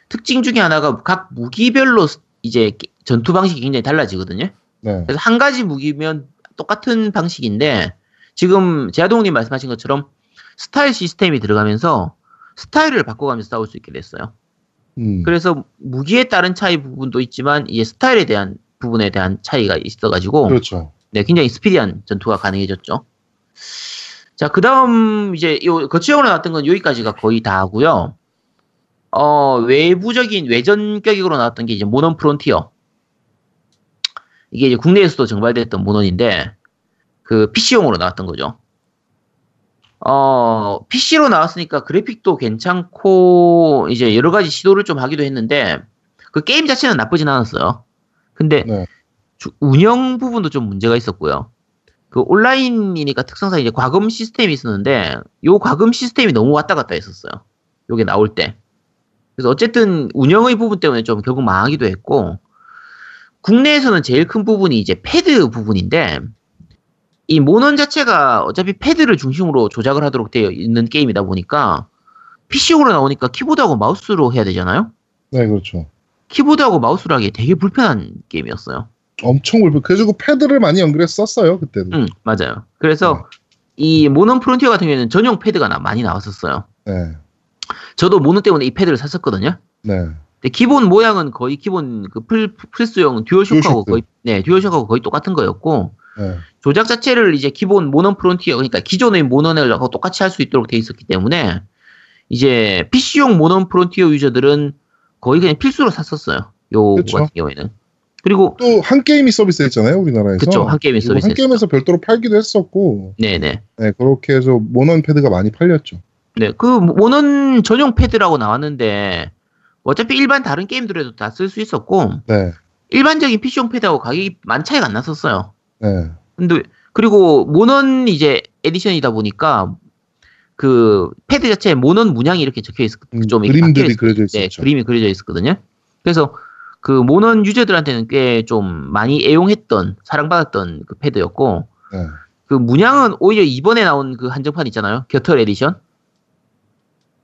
특징 중에 하나가 각 무기별로 이제 전투 방식이 굉장히 달라지거든요.
네.
그래서 한 가지 무기면 똑같은 방식인데 지금 제아동님 말씀하신 것처럼 스타일 시스템이 들어가면서 스타일을 바꿔가면서 싸울 수 있게 됐어요.
음.
그래서 무기에 따른 차이 부분도 있지만 이제 스타일에 대한 부분에 대한 차이가 있어가지고
그렇죠.
네, 굉장히 스피디한 전투가 가능해졌죠. 자, 그 다음, 이제, 요, 거치형으로 나왔던 건 여기까지가 거의 다 하고요. 어, 외부적인, 외전격으로 나왔던 게 이제 모넌 프론티어. 이게 이제 국내에서도 정발됐던 모넌인데, 그 PC용으로 나왔던 거죠. 어, PC로 나왔으니까 그래픽도 괜찮고, 이제 여러 가지 시도를 좀 하기도 했는데, 그 게임 자체는 나쁘진 않았어요. 근데,
네.
주- 운영 부분도 좀 문제가 있었고요. 그 온라인이니까 특성상 이제 과금 시스템이 있었는데 요 과금 시스템이 너무 왔다 갔다 했었어요. 요게 나올 때. 그래서 어쨌든 운영의 부분 때문에 좀 결국 망하기도 했고 국내에서는 제일 큰 부분이 이제 패드 부분인데 이 모넌 자체가 어차피 패드를 중심으로 조작을 하도록 되어 있는 게임이다 보니까 PC용으로 나오니까 키보드하고 마우스로 해야 되잖아요.
네, 그렇죠.
키보드하고 마우스로 하기 되게 불편한 게임이었어요.
엄청 불편. 그래가지고 패드를 많이 연결해서 썼어요 그때도.
응, 맞아요. 그래서 이 모넌 프론티어 같은 경우에는 전용 패드가 나- 많이 나왔었어요.
네,
저도 모넌 때문에 이 패드를 샀었거든요.
네,
근데 기본 모양은 거의 기본 그 플, 플스용 듀얼쇼크하고
듀얼쇼크.
거의 네 듀얼쇼크하고 거의 똑같은 거였고
네,
조작 자체를 이제 기본 모넌 프론티어 그러니까 기존의 모넌하고 똑같이 할 수 있도록 돼 있었기 때문에 이제 PC용 모넌 프론티어 유저들은 거의 그냥 필수로 샀었어요. 요
그쵸.
같은 경우에는 그리고
또 한게임이 서비스했잖아요 우리나라에서.
그쵸 한게임이
그리고 한
서비스.
게임에서 별도로 팔기도 했었고,
네네.
네, 그렇게 해서 모넌 패드가 많이 팔렸죠.
네, 그 모넌 전용 패드라고 나왔는데 어차피 일반 다른 게임들에도 다 쓸 수 있었고
네,
일반적인 PC용 패드하고 가격이 많은 차이가 안 났었어요.
네,
근데 그리고 모넌 이제 에디션이다 보니까 그 패드 자체에 모넌 문양이 이렇게 적혀 있,
음,
좀
그림들이
있-
그려져
네,
있었죠.
그림이 그려져 있었거든요. 그래서 그 모넌 유저들한테는 꽤 좀 많이 애용했던 사랑받았던 그 패드였고
네.
그 문양은 오히려 이번에 나온 그 한정판 있잖아요. 겨털 에디션.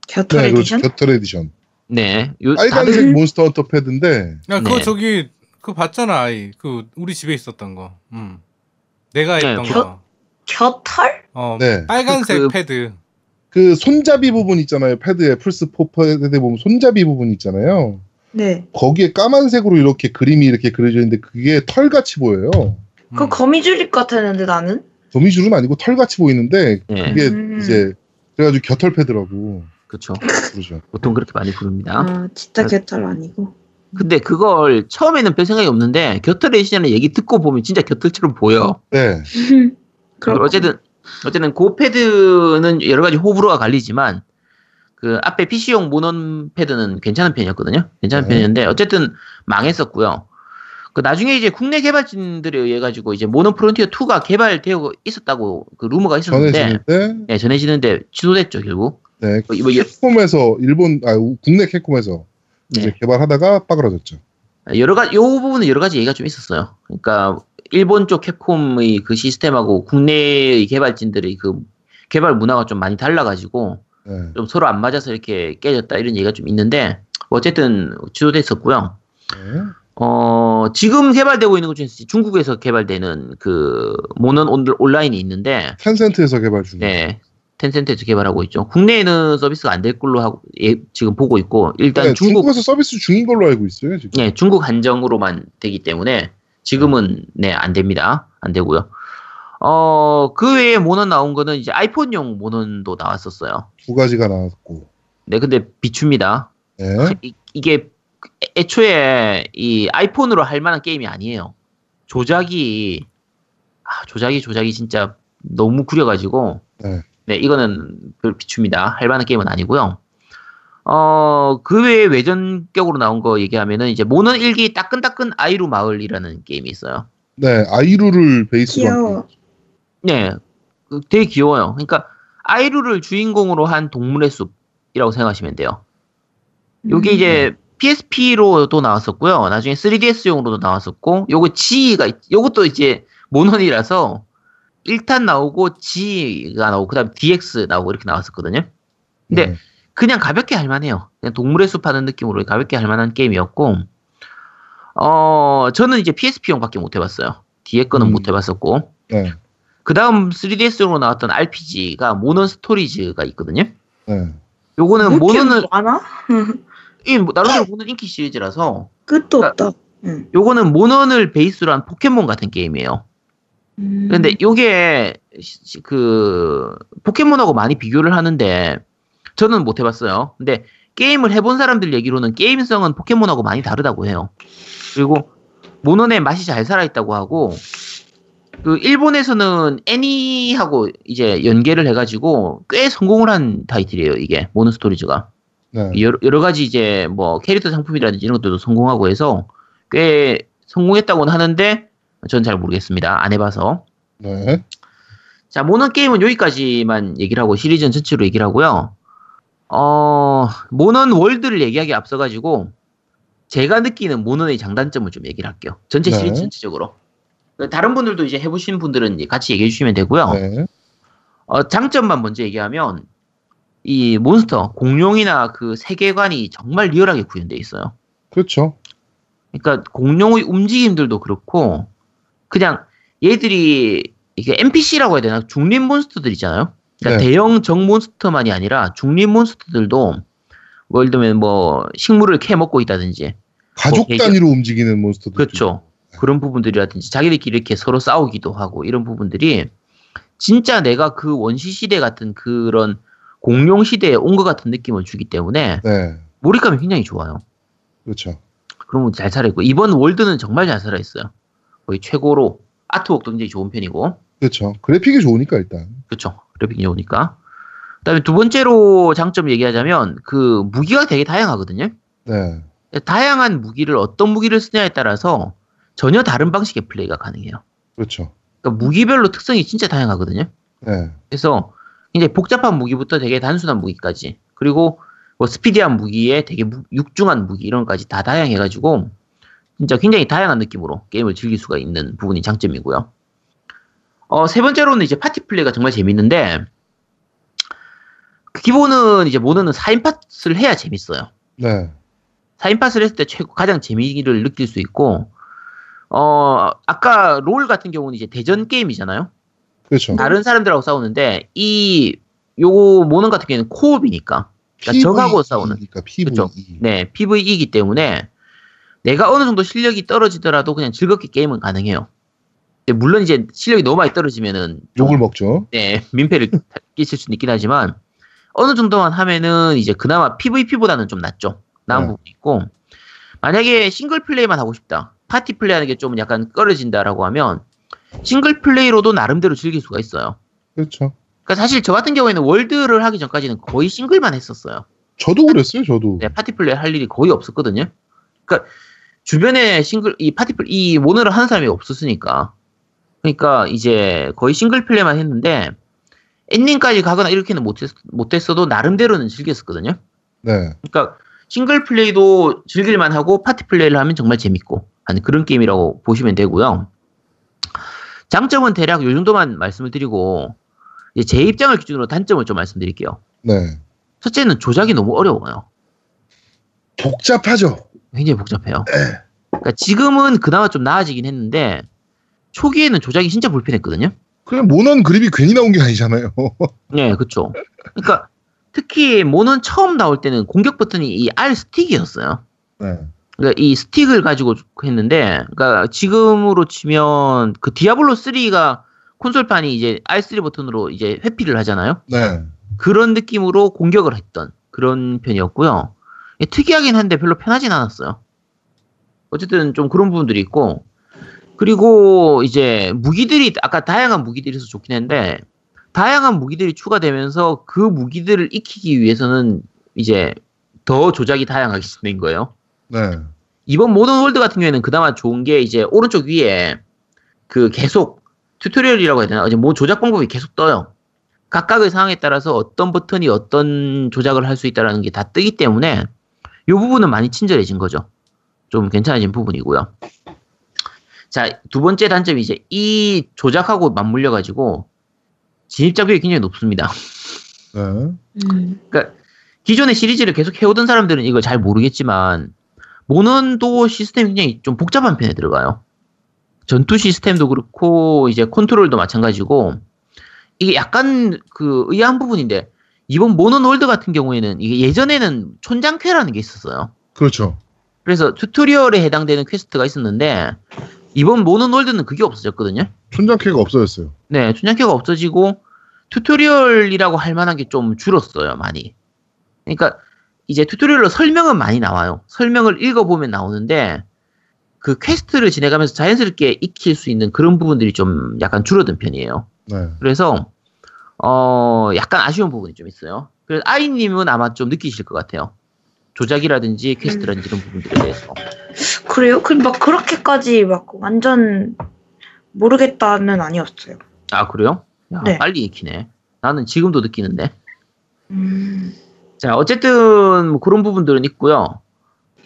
겨털
네, 그렇죠.
에디션?
겨털 에디션.
네. 요,
빨간색
다들-
몬스터 헌터 패드인데
야, 그거
네.
저기 그거 봤잖아, 아이. 그 우리 집에 있었던 거. 음. 내가
네,
했던
겨-
거.
겨털?
어,
네.
빨간색
그-
패드.
그 손잡이 부분 있잖아요. 패드에 플스 4 패드에 보면 손잡이 부분 있잖아요.
네.
거기에 까만색으로 이렇게 그림이 이렇게 그려져 있는데 그게 털같이 보여요.
그
음.
거미줄립 같았는데 나는?
거미줄은 아니고 털같이 보이는데
네.
그게
음.
이제 그래가지고 겨털 패드라고
그렇죠.
그러죠.
보통 그렇게 많이 부릅니다.
아, 진짜
네.
겨털 아니고.
근데 그걸 처음에는 별 생각이 없는데 겨털 에디션의 얘기 듣고 보면 진짜 겨털처럼 보여.
네. *laughs*
어쨌든 어쨌든 그 패드는 여러 가지 호불호가 갈리지만 그 앞에 PC용 모넌 패드는 괜찮은 편이었거든요. 괜찮은
네.
편이었는데 어쨌든 망했었고요. 그 나중에 이제 국내 개발진들에 의해 가지고 이제 모넌 프론티어 2가 개발되어 있었다고 그 루머가 있었는데
전해지는데
네, 전해지는데 취소됐죠 결국.
네.
뭐,
캡콤에서 일본 아 우- 국내 캡콤에서 이제
네.
개발하다가 빠그러졌죠.
여러 가지 요 부분은 여러 가지 얘기가 좀 있었어요. 그러니까 일본 쪽 캡콤의 그 시스템하고 국내의 개발진들의 그 개발 문화가 좀 많이 달라가지고
네.
좀 서로 안 맞아서 이렇게 깨졌다 이런 얘기가 좀 있는데 어쨌든 취소됐었고요.
네.
어 지금 개발되고 있는 것 중에서 중국에서 개발되는 그 모넌 온- 온라인이 있는데
텐센트에서 개발 중이에요.
네 텐센트에서 개발하고 있죠. 국내에는 서비스가 안 될 걸로 하고 예, 지금 보고 있고 일단
네,
중국
중국에서 서비스 중인 걸로 알고 있어요 지금.
예, 중국 한정으로만 되기 때문에 지금은 네, 안 됩니다. 안 되고요. 어, 그 외에 모넌 나온 거는 이제 아이폰용 모넌도 나왔었어요.
두 가지가 나왔고.
네, 근데 비춥니다.
네.
이, 이게 애초에 이 아이폰으로 할 만한 게임이 아니에요. 조작이 아, 조작이 조작이 진짜 너무 구려가지고
네.
네, 이거는 별 비춥니다. 할 만한 게임은 아니고요. 어, 그 외에 외전격으로 나온 거 얘기하면은 이제 모넌 일기 따끈따끈 아이루 마을이라는 게임이 있어요.
네, 아이루를 베이스로
귀여워.
네, 그 되게 귀여워요. 그러니까 아이루를 주인공으로 한 동물의 숲이라고 생각하시면 돼요. 요게
음.
이제 PSP로도 나왔었고요. 나중에 3DS용으로도 나왔었고, 요거 G가, 있- 요것도 이제 모넌이라서 1탄 나오고 G가 나오고, 그 다음에 DX 나오고 이렇게 나왔었거든요. 근데
네.
그냥 가볍게 할만해요. 그냥 동물의 숲 하는 느낌으로 가볍게 할만한 게임이었고, 어, 저는 이제 PSP용밖에 못 해봤어요. 뒤에 거는
음.
못 해봤었고,
네.
그 다음 3DS용으로 나왔던 RPG가 모넌 스토리즈가 있거든요.
네.
요거는 모넌은,
많아?
이 나름대로 모넌 인기 시리즈라서,
끝도
아,
없다. 응.
요거는 모넌을 베이스로 한 포켓몬 같은 게임이에요.
음.
근데 요게 그 포켓몬하고 많이 비교를 하는데 저는 못 해봤어요. 근데 게임을 해본 사람들 얘기로는 게임성은 포켓몬하고 많이 다르다고 해요. 그리고 모넌의 맛이 잘 살아있다고 하고 그 일본에서는 애니하고 이제 연계를 해가지고 꽤 성공을 한 타이틀이에요. 이게 모넌 스토리즈가
네.
여러, 여러 가지 이제 뭐 캐릭터 상품이라든지 이런 것들도 성공하고 해서 꽤 성공했다고는 하는데 전 잘 모르겠습니다. 안 해봐서.
네.
자, 모넌 게임은 여기까지만 얘기를 하고 시리즈는 전체로 얘기를 하고요. 어, 모넌 월드를 얘기하기 앞서가지고 제가 느끼는 모넌의 장단점을 좀 얘기를 할게요. 전체
네.
시리즈 전체적으로. 다른 분들도 이제 해보신 분들은 같이 얘기해 주시면 되고요.
네.
어, 장점만 먼저 얘기하면 이 몬스터 공룡이나 그 세계관이 정말 리얼하게 구현되어 있어요.
그렇죠.
그러니까 공룡의 움직임들도 그렇고 그냥 얘들이 이게 NPC라고 해야 되나 중립 몬스터들 있잖아요. 그러니까
네.
대형 정 몬스터만이 아니라 중립 몬스터들도 뭐 예를 들면 뭐 식물을 캐 먹고 있다든지
가족
뭐,
단위로 움직이는 몬스터들.
그렇죠. 그런 부분들이라든지 자기들끼리 이렇게 서로 싸우기도 하고 이런 부분들이 진짜 내가 그 원시 시대 같은 그런 공룡 시대에 온 것 같은 느낌을 주기 때문에
네.
몰입감이 굉장히 좋아요.
그렇죠.
그런 부분 잘 살아있고 이번 월드는 정말 잘 살아있어요. 거의 최고로 아트웍도 굉장히 좋은 편이고
그렇죠. 그래픽이 좋으니까 일단.
그렇죠. 그래픽이 좋으니까. 그다음에 두 번째로 장점 얘기하자면 그 무기가 되게 다양하거든요.
네.
다양한 무기를 어떤 무기를 쓰냐에 따라서 전혀 다른 방식의 플레이가 가능해요.
그렇죠.
그러니까 무기별로 특성이 진짜 다양하거든요.
네.
그래서 굉장히 복잡한 무기부터 되게 단순한 무기까지 그리고 뭐 스피디한 무기에 되게 무- 육중한 무기 이런 것까지 다 다양해가지고 진짜 굉장히 다양한 느낌으로 게임을 즐길 수가 있는 부분이 장점이고요. 어, 세 번째로는 이제 파티 플레이가 정말 재밌는데 그 기본은 이제 모노는 4인 팟을 해야 재밌어요.
네.
4인 팟을 했을 때 최고 가장 재미를 느낄 수 있고 어 아까 롤 같은 경우는 이제 대전 게임이잖아요.
그렇죠.
다른 사람들하고 싸우는데 이 요거 모넌 같은 경우에는 코옵이니까 그러니까 적하고 싸우는
그러니까 PVE.
그쵸. 네 PVE이기 때문에 내가 어느 정도 실력이 떨어지더라도 그냥 즐겁게 게임은 가능해요. 근데 물론 이제 실력이 너무 많이 떨어지면은 좀
욕을 먹죠.
네, 민폐를 끼칠 수는 있긴 하지만 어느 정도만 하면은 이제 그나마 PVP보다는 좀 낫죠. 나은
네.
부분이 있고 만약에 싱글 플레이만 하고 싶다. 파티 플레이하는 게 좀 약간 꺼려진다라고 하면 싱글 플레이로도 나름대로 즐길 수가 있어요.
그렇죠.
그러니까 사실 저 같은 경우에는 월드를 하기 전까지는 거의 싱글만 했었어요.
저도 그랬어요. 저도.
네, 파티 플레이 할 일이 거의 없었거든요. 그러니까 주변에 싱글 이 파티 플레이 이 모넌을 하는 사람이 없었으니까. 그러니까 이제 거의 싱글 플레이만 했는데 엔딩까지 가거나 이렇게는 못했, 못했어도 나름대로는 즐겼었거든요.
네.
그러니까 싱글 플레이도 즐길만 하고 파티 플레이를 하면 정말 재밌고 하는 그런 게임이라고 보시면 되고요. 장점은 대략 요 정도만 말씀을 드리고 제 입장을 기준으로 단점을 좀 말씀드릴게요.
네.
첫째는 조작이 너무 어려워요.
복잡하죠.
굉장히 복잡해요. 그러니까 지금은 그나마 좀 나아지긴 했는데 초기에는 조작이 진짜 불편했거든요.
그냥 모넌 그립이 괜히 나온 게 아니잖아요. *laughs*
네, 그렇죠. 그러니까 특히 모는 처음 나올 때는 공격 버튼이 이 R 스틱이었어요.
네.
그러니까 이 스틱을 가지고 했는데, 그러니까 지금으로 치면 그 디아블로 3가 콘솔판이 이제 R3 버튼으로 이제 회피를 하잖아요.
네.
그런 느낌으로 공격을 했던 그런 편이었고요. 예, 특이하긴 한데 별로 편하진 않았어요. 어쨌든 좀 그런 부분들이 있고, 그리고 이제 무기들이 아까 다양한 무기들이 있어서 좋긴 한데, 다양한 무기들이 추가되면서 그 무기들을 익히기 위해서는 이제 더 조작이 다양하게 진행된 거예요.
네.
이번 모던 월드 같은 경우에는 그나마 좋은 게 이제 오른쪽 위에 그 계속 튜토리얼이라고 해야 되나? 이제 뭐 조작 방법이 계속 떠요. 각각의 상황에 따라서 어떤 버튼이 어떤 조작을 할 수 있다라는 게 다 뜨기 때문에 이 부분은 많이 친절해진 거죠. 좀 괜찮아진 부분이고요. 자, 두 번째 단점이 이제 이 조작하고 맞물려 가지고 진입장벽이 굉장히 높습니다.
네.
음.
기존의 시리즈를 계속 해오던 사람들은 이걸 잘 모르겠지만 모넌도 시스템이 굉장히 좀 복잡한 편에 들어가요. 전투 시스템도 그렇고 이제 컨트롤도 마찬가지고 이게 약간 그 의아한 부분인데 이번 모넌 월드 같은 경우에는 이게 예전에는 촌장퀘라는 게 있었어요.
그렇죠.
그래서 tutorial에 해당되는 quest가 있었는데 이번 모넌 월드는 그게 없어졌거든요.
촌장퀘가 없어졌어요.
네, 촌장퀘가 없어지고 tutorial이라고 할 만한 게 좀 줄었어요, 많이. 그러니까 이제 tutorial로 설명은 많이 나와요. 설명을 읽어보면 나오는데 그 quest를 진행하면서 자연스럽게 익힐 수 있는 그런 부분들이 좀 약간 줄어든 편이에요.
네.
그래서 어 약간 아쉬운 부분이 좀 있어요. 그래서 아이님은 아마 좀 느끼실 것 같아요. 조작이라든지 quest라든지 이런 부분들에 대해서.
그래요? 그막 그렇게까지 막 완전 모르겠다는 아니었어요.
아 그래요? 야,
네.
빨리 익히네. 나는 지금도 느끼는데.
음.
자, 어쨌든 뭐 그런 부분들은 있고요.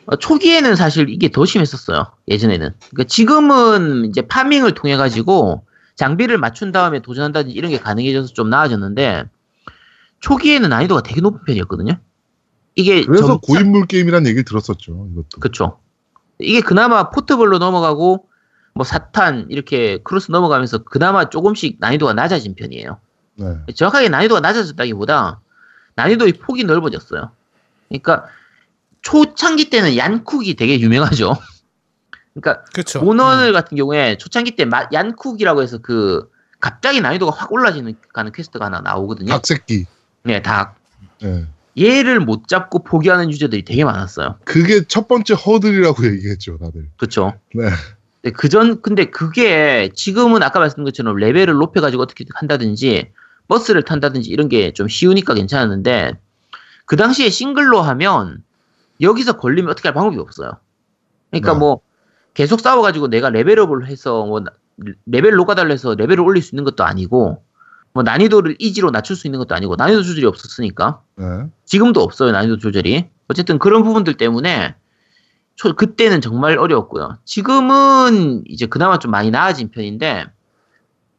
어, 초기에는 사실 이게 더 심했었어요. 예전에는. 그러니까 지금은 이제 파밍을 통해 가지고 장비를 맞춘 다음에 도전한다든지 이런 게 가능해져서 좀 나아졌는데 초기에는 난이도가 되게 높은 편이었거든요. 이게
그래서
점-
고인물 게임이라는 얘기를 들었었죠. 이것도.
그쵸. 이게 그나마 포트블로 넘어가고 뭐 4탄 이렇게 크로스 넘어가면서 그나마 조금씩 난이도가 낮아진 편이에요.
네.
정확하게 난이도가 낮아졌다기보다 난이도의 폭이 넓어졌어요. 그러니까 초창기 때는 얀쿡이 되게 유명하죠. 그러니까
그렇죠.
모넌을 같은 경우에 초창기 때 마- 얀쿡이라고 해서 그 갑자기 난이도가 확 올라지는 가는 quest가 하나 나오거든요.
닭새끼.
네, 닭.
네.
얘를 못 잡고 포기하는 유저들이 되게 많았어요.
그게 첫 번째 허들이라고 얘기했죠, 다들.
그렇죠.
네.
네, 그전 근데 그게 지금은 아까 말씀드린 것처럼 레벨을 높여가지고 어떻게 한다든지 버스를 탄다든지 이런 게 좀 쉬우니까 괜찮았는데 그 당시에 싱글로 하면 여기서 걸리면 어떻게 할 방법이 없어요. 그러니까
네.
뭐 계속 싸워가지고 내가 level up을 해서 뭐 나- 레벨 노가다를 해서 레벨을 올릴 수 있는 것도 아니고 뭐 난이도를 easy로 낮출 수 있는 것도 아니고 난이도 조절이 없었으니까.
네.
지금도 없어요 난이도 조절이. 어쨌든 그런 부분들 때문에 초- 그때는 정말 어려웠고요. 지금은 이제 그나마 좀 많이 나아진 편인데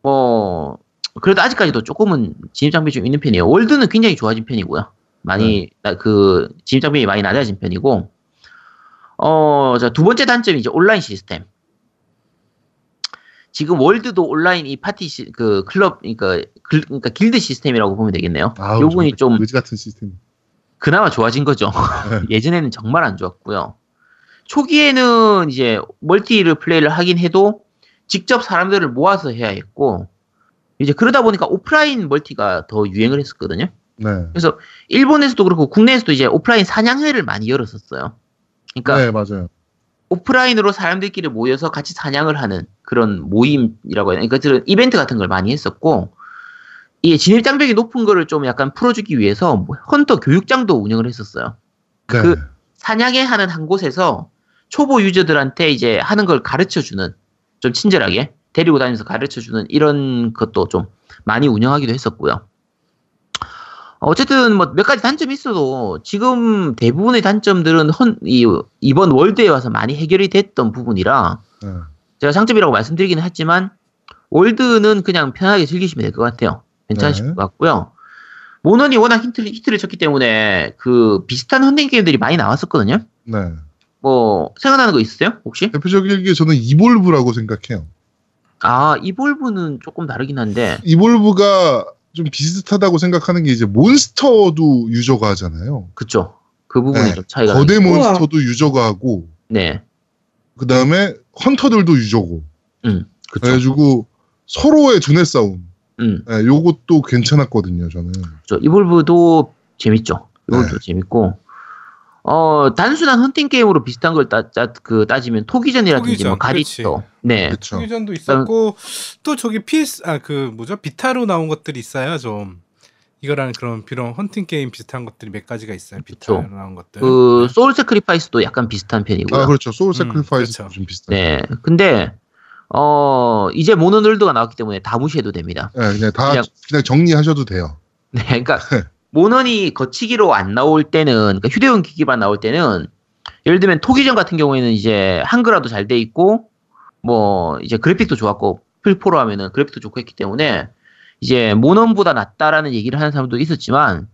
뭐 그래도 아직까지도 조금은 진입 장벽이 좀 있는 편이에요. 월드는 굉장히 좋아진 편이고요. 많이 나- 그 진입 장벽이 많이 낮아진 편이고 어 자 두 번째 단점이 이제 온라인 시스템 지금 월드도 온라인 이 파티 시, 그 클럽 그러니까, 글- 그러니까 길드 시스템이라고 보면 되겠네요.
아우,
요 부분이
정말
좀
의지 같은 시스템.
그나마 좋아진 거죠.
네. *laughs*
예전에는 정말 안 좋았고요. 초기에는 이제 멀티를 플레이를 하긴 해도 직접 사람들을 모아서 해야 했고 이제 그러다 보니까 오프라인 멀티가 더 유행을 했었거든요.
네.
그래서 일본에서도 그렇고 국내에서도 이제 오프라인 사냥회를 많이 열었었어요. 그러니까
네, 맞아요.
오프라인으로 사람들끼리 모여서 같이 사냥을 하는 그런 모임이라고 해야 되나? 그러니까 그런 이벤트 같은 걸 많이 했었고, 이 진입 장벽이 높은 거를 좀 약간 풀어주기 위해서 뭐 헌터 교육장도 운영을 했었어요.
네.
그 사냥회 하는 한 곳에서 초보 유저들한테 이제 하는 걸 가르쳐 주는, 좀 친절하게 데리고 다니면서 가르쳐 주는 이런 것도 좀 많이 운영하기도 했었고요. 어쨌든 뭐 몇 가지 단점이 있어도 지금 대부분의 단점들은 헌, 이, 이번 월드에 와서 많이 해결이 됐던 부분이라
네.
제가 장점이라고 말씀드리기는 했지만 월드는 그냥 편하게 즐기시면 될 것 같아요. 괜찮으실
네.
것 같고요. 모넌이 워낙 히트를, 히트를 쳤기 때문에 그 비슷한 헌팅 게임들이 많이 나왔었거든요.
네.
뭐 생각나는 거 있으세요? 혹시?
대표적이게 저는 이볼브라고 생각해요.
아 이볼브는 조금 다르긴 한데
이볼브가 좀 비슷하다고 생각하는 게 이제 몬스터도 유저가 하잖아요.
그쵸. 그 부분이
네.
좀 차이가
거대. 몬스터도 유저가 하고
네.
그 다음에 헌터들도 유저고.
음. 그쵸.
그래가지고 서로의 두뇌 싸움.
음.
네, 요것도 괜찮았거든요, 저는.
그쵸. 이볼브도 재밌죠. 이볼브도
네.
재밌고 어 단순한 헌팅 게임으로 비슷한 걸 따, 따, 그 따지면 토기전이라든지
토기전,
뭐 가리토 네
그렇죠.
휴전도 있었고 또 저기 PS 아 그 뭐죠 비타로 나온 것들이 있어요 좀 이거랑 그런 비런 헌팅 게임 비슷한 것들이 몇 가지가 있어요 비타로
그쵸.
나온 것들
그 소울 세크리파이스도 약간 비슷한 편이고요.
아, 그렇죠. 소울
음,
세크리파이스
그렇죠.
좀 비슷하죠.
네. 근데 어 이제 모넌 월드가 나왔기 때문에 다 무시해도 됩니다.
네, 그냥 다
그냥-
그냥 정리하셔도 돼요.
네, 그러니까 *laughs* 모넌이 거치기로 안 나올 때는 그러니까 휴대용 기기만 나올 때는 예를 들면 토기전 같은 경우에는 이제 한글화도 잘 돼 있고 뭐 이제 그래픽도 좋았고 플포로 하면은 그래픽도 좋고 했기 때문에 이제 모넌보다 낫다라는 얘기를 하는 사람도 있었지만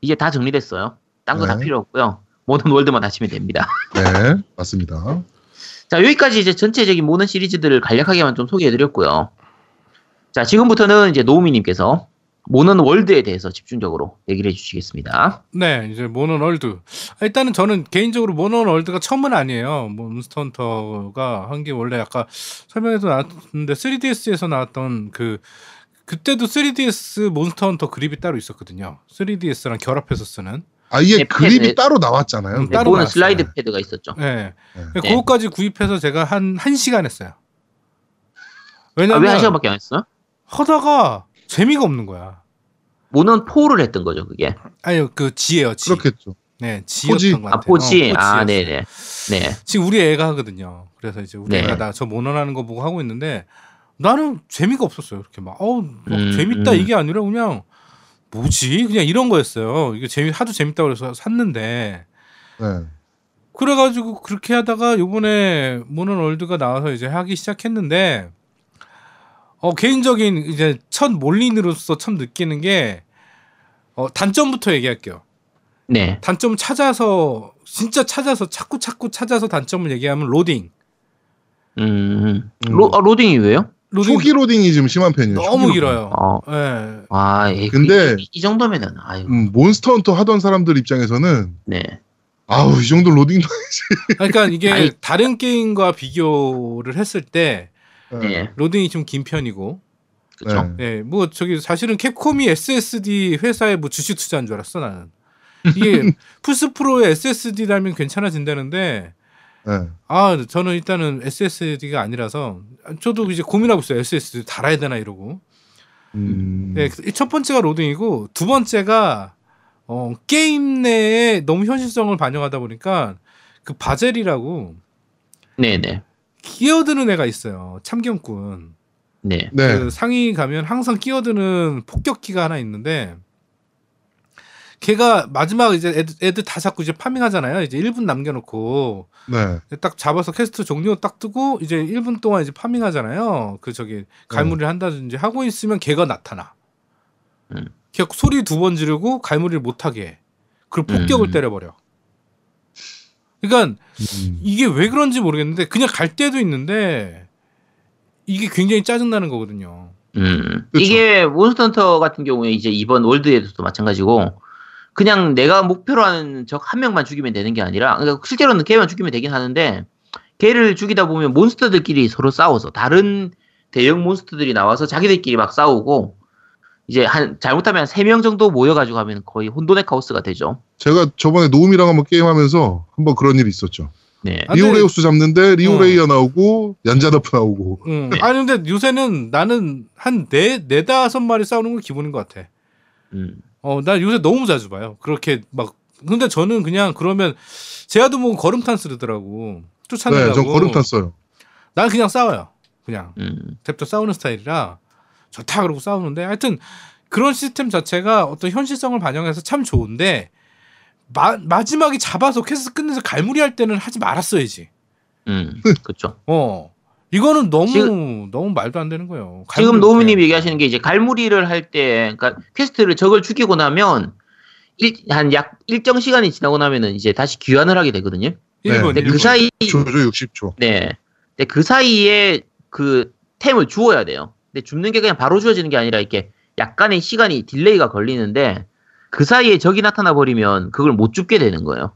이제 다 정리됐어요. 딴 거다
네.
필요 없고요. 모넌 월드만 하시면 됩니다. *laughs*
네, 맞습니다.
자, 여기까지 이제 전체적인 모든 시리즈들을 간략하게만 좀 소개해드렸고요. 자, 지금부터는 이제 노움님께서 모넌 월드에 대해서 집중적으로 얘기를 해주시겠습니다.
네, 이제 모넌 월드. 일단은 저는 개인적으로 모넌 월드가 처음은 아니에요. 뭐 몬스터 헌터가 한 게 원래 아까 설명에도 나왔는데 3DS에서 나왔던 그 그때도 3DS 몬스터 헌터 그립이 따로 있었거든요. 3DS랑 결합해서 쓰는.
아, 이게
네,
그립이
패드.
따로 나왔잖아요.
음,
네,
따로 나왔어요.
슬라이드 패드가 있었죠.
네.
네.
네. 그거까지 구입해서 제가 한 1 시간 했어요.
아,
왜냐면
왜한 시간밖에 안 했어요?
하다가 재미가 없는 거야.
모넌 4를 했던 거죠, 그게.
아니 그 지예요, 지.
그렇겠죠.
네, 지였던
포지.
것 같아요.
아, 포지?
어,
아. 네네. 네.
지금 우리 애가 하거든요. 그래서 이제 우리
네.
애가 나 저 모논하는 거 보고 하고 있는데 나는 재미가 없었어요. 이렇게 막 어우 막
음,
재밌다
음.
이게 아니라 그냥 뭐지 그냥 이런 거였어요. 이게 재미 하도 재밌다 그래서 샀는데
네.
그래가지고 그렇게 하다가 요번에 모논 월드가 나와서 이제 하기 시작했는데 어 개인적인 이제 첫 몰린으로서 참 느끼는 게 어, 단점부터 얘기할게요.
네.
단점 찾아서 진짜 찾아서 자꾸 자꾸 찾아서 단점을 얘기하면 로딩.
음.
음.
로, 아, 로딩이 왜요?
로딩
초기 로딩이 좀 심한 편이에요.
너무
로딩.
길어요.
어.
예.
아, 예,
근데-
이, 이 정도면은, 아유,
음, 몬스터 헌터 하던 사람들 입장에서는
네.
아우 이 정도 로딩도
그러니까 이게
아니-
다른 게임과 비교를 했을 때
네.
로딩이 좀 긴 편이고,
그쵸.
네.
예, 뭐 저기 사실은 캡콤이 SSD 회사에 뭐 주식 투자한 줄 알았어 나는. 이게 플스 프로의 SSD라면 괜찮아진다는데,
네.
아 저는 일단은 SSD가 아니라서 저도 이제 고민하고 있어요. SSD 달아야 되나 이러고.
음,
네, 그첫 번째가 로딩이고 두 번째가 어, 게임 내에 너무 현실성을 반영하다 보니까 그 바젤이라고
네네.
기어드는 애가 있어요. 참견꾼.
네.
네.
그 상위 가면 항상 끼어드는 폭격기가 하나 있는데 걔가 마지막 이제 애들, 애들 다 잡고 이제 farming하잖아요. 이제 1분 남겨놓고
네.
딱 잡아서 퀘스트 종료 딱 뜨고 이제 1분 동안 이제 farming하잖아요. 그 저기 갈무리를 한다든지 하고 있으면 걔가 나타나.
음.
걔 소리 두 번 지르고 갈무리를 못하게 해. 그리고 폭격을
음.
때려버려. 그러니까
음.
이게 왜 그런지 모르겠는데 그냥 갈 때도 있는데 이게 굉장히 짜증 나는 거거든요.
음.
그쵸.
이게 몬스터헌터 같은 경우에 이제 이번 월드에서도 마찬가지고 그냥 내가 목표로 하는 적 한 명만 죽이면 되는 게 아니라 그러니까 실제로는 걔만 죽이면 되긴 하는데 걔를 죽이다 보면 몬스터들끼리 서로 싸워서 다른 대형 몬스터들이 나와서 자기들끼리 막 싸우고 이제 한 잘못하면 세명 정도 모여가지고 하면 거의 혼돈의 카오스가 되죠.
제가 저번에 노움이랑 한번 게임하면서 한번 그런 일이 있었죠.
네.
아,
리오레우스 잡는데 리오레이아
어.
나오고 얀자다프 나오고.
음.
네.
아니 근데 요새는 나는 한네 네다섯 마리 싸우는 건 기본인 것 같아.
음.
어, 나 요새 너무 자주 봐요. 그렇게 막 근데 저는 그냥 그러면 제아도 뭐 걸음탄 쓰더라고. 쫓아내려고.
네, 전 걸음탄 써요.
난 그냥 싸워요. 그냥
음.
탭도 싸우는 스타일이라 좋다 그러고 싸우는데 하여튼 그런 시스템 자체가 어떤 현실성을 반영해서 참 좋은데 마, 마지막에 잡아서 퀘스트 끝내서 갈무리 할 때는 하지 말았어야지.
음. *laughs* 그렇죠.
어. 이거는 너무
지금-
너무 말도 안 되는 거예요.
지금 노움님. 얘기하시는 게 이제 갈무리를 할 때, 그러니까 quest를 적을 죽이고 나면 한 약 일정 시간이 지나고 나면은 이제 다시 귀환을 하게 되거든요.
1분,
근데 그. 사이,
조조 60초.
네. 근데 그 사이에 그 템을 주워야 돼요. 근데 줍는 게 그냥 바로 주워지는 게 아니라 이렇게 약간의 시간이 delay가 걸리는데 그 사이에 적이 나타나 버리면 그걸 못 줍게 되는 거예요.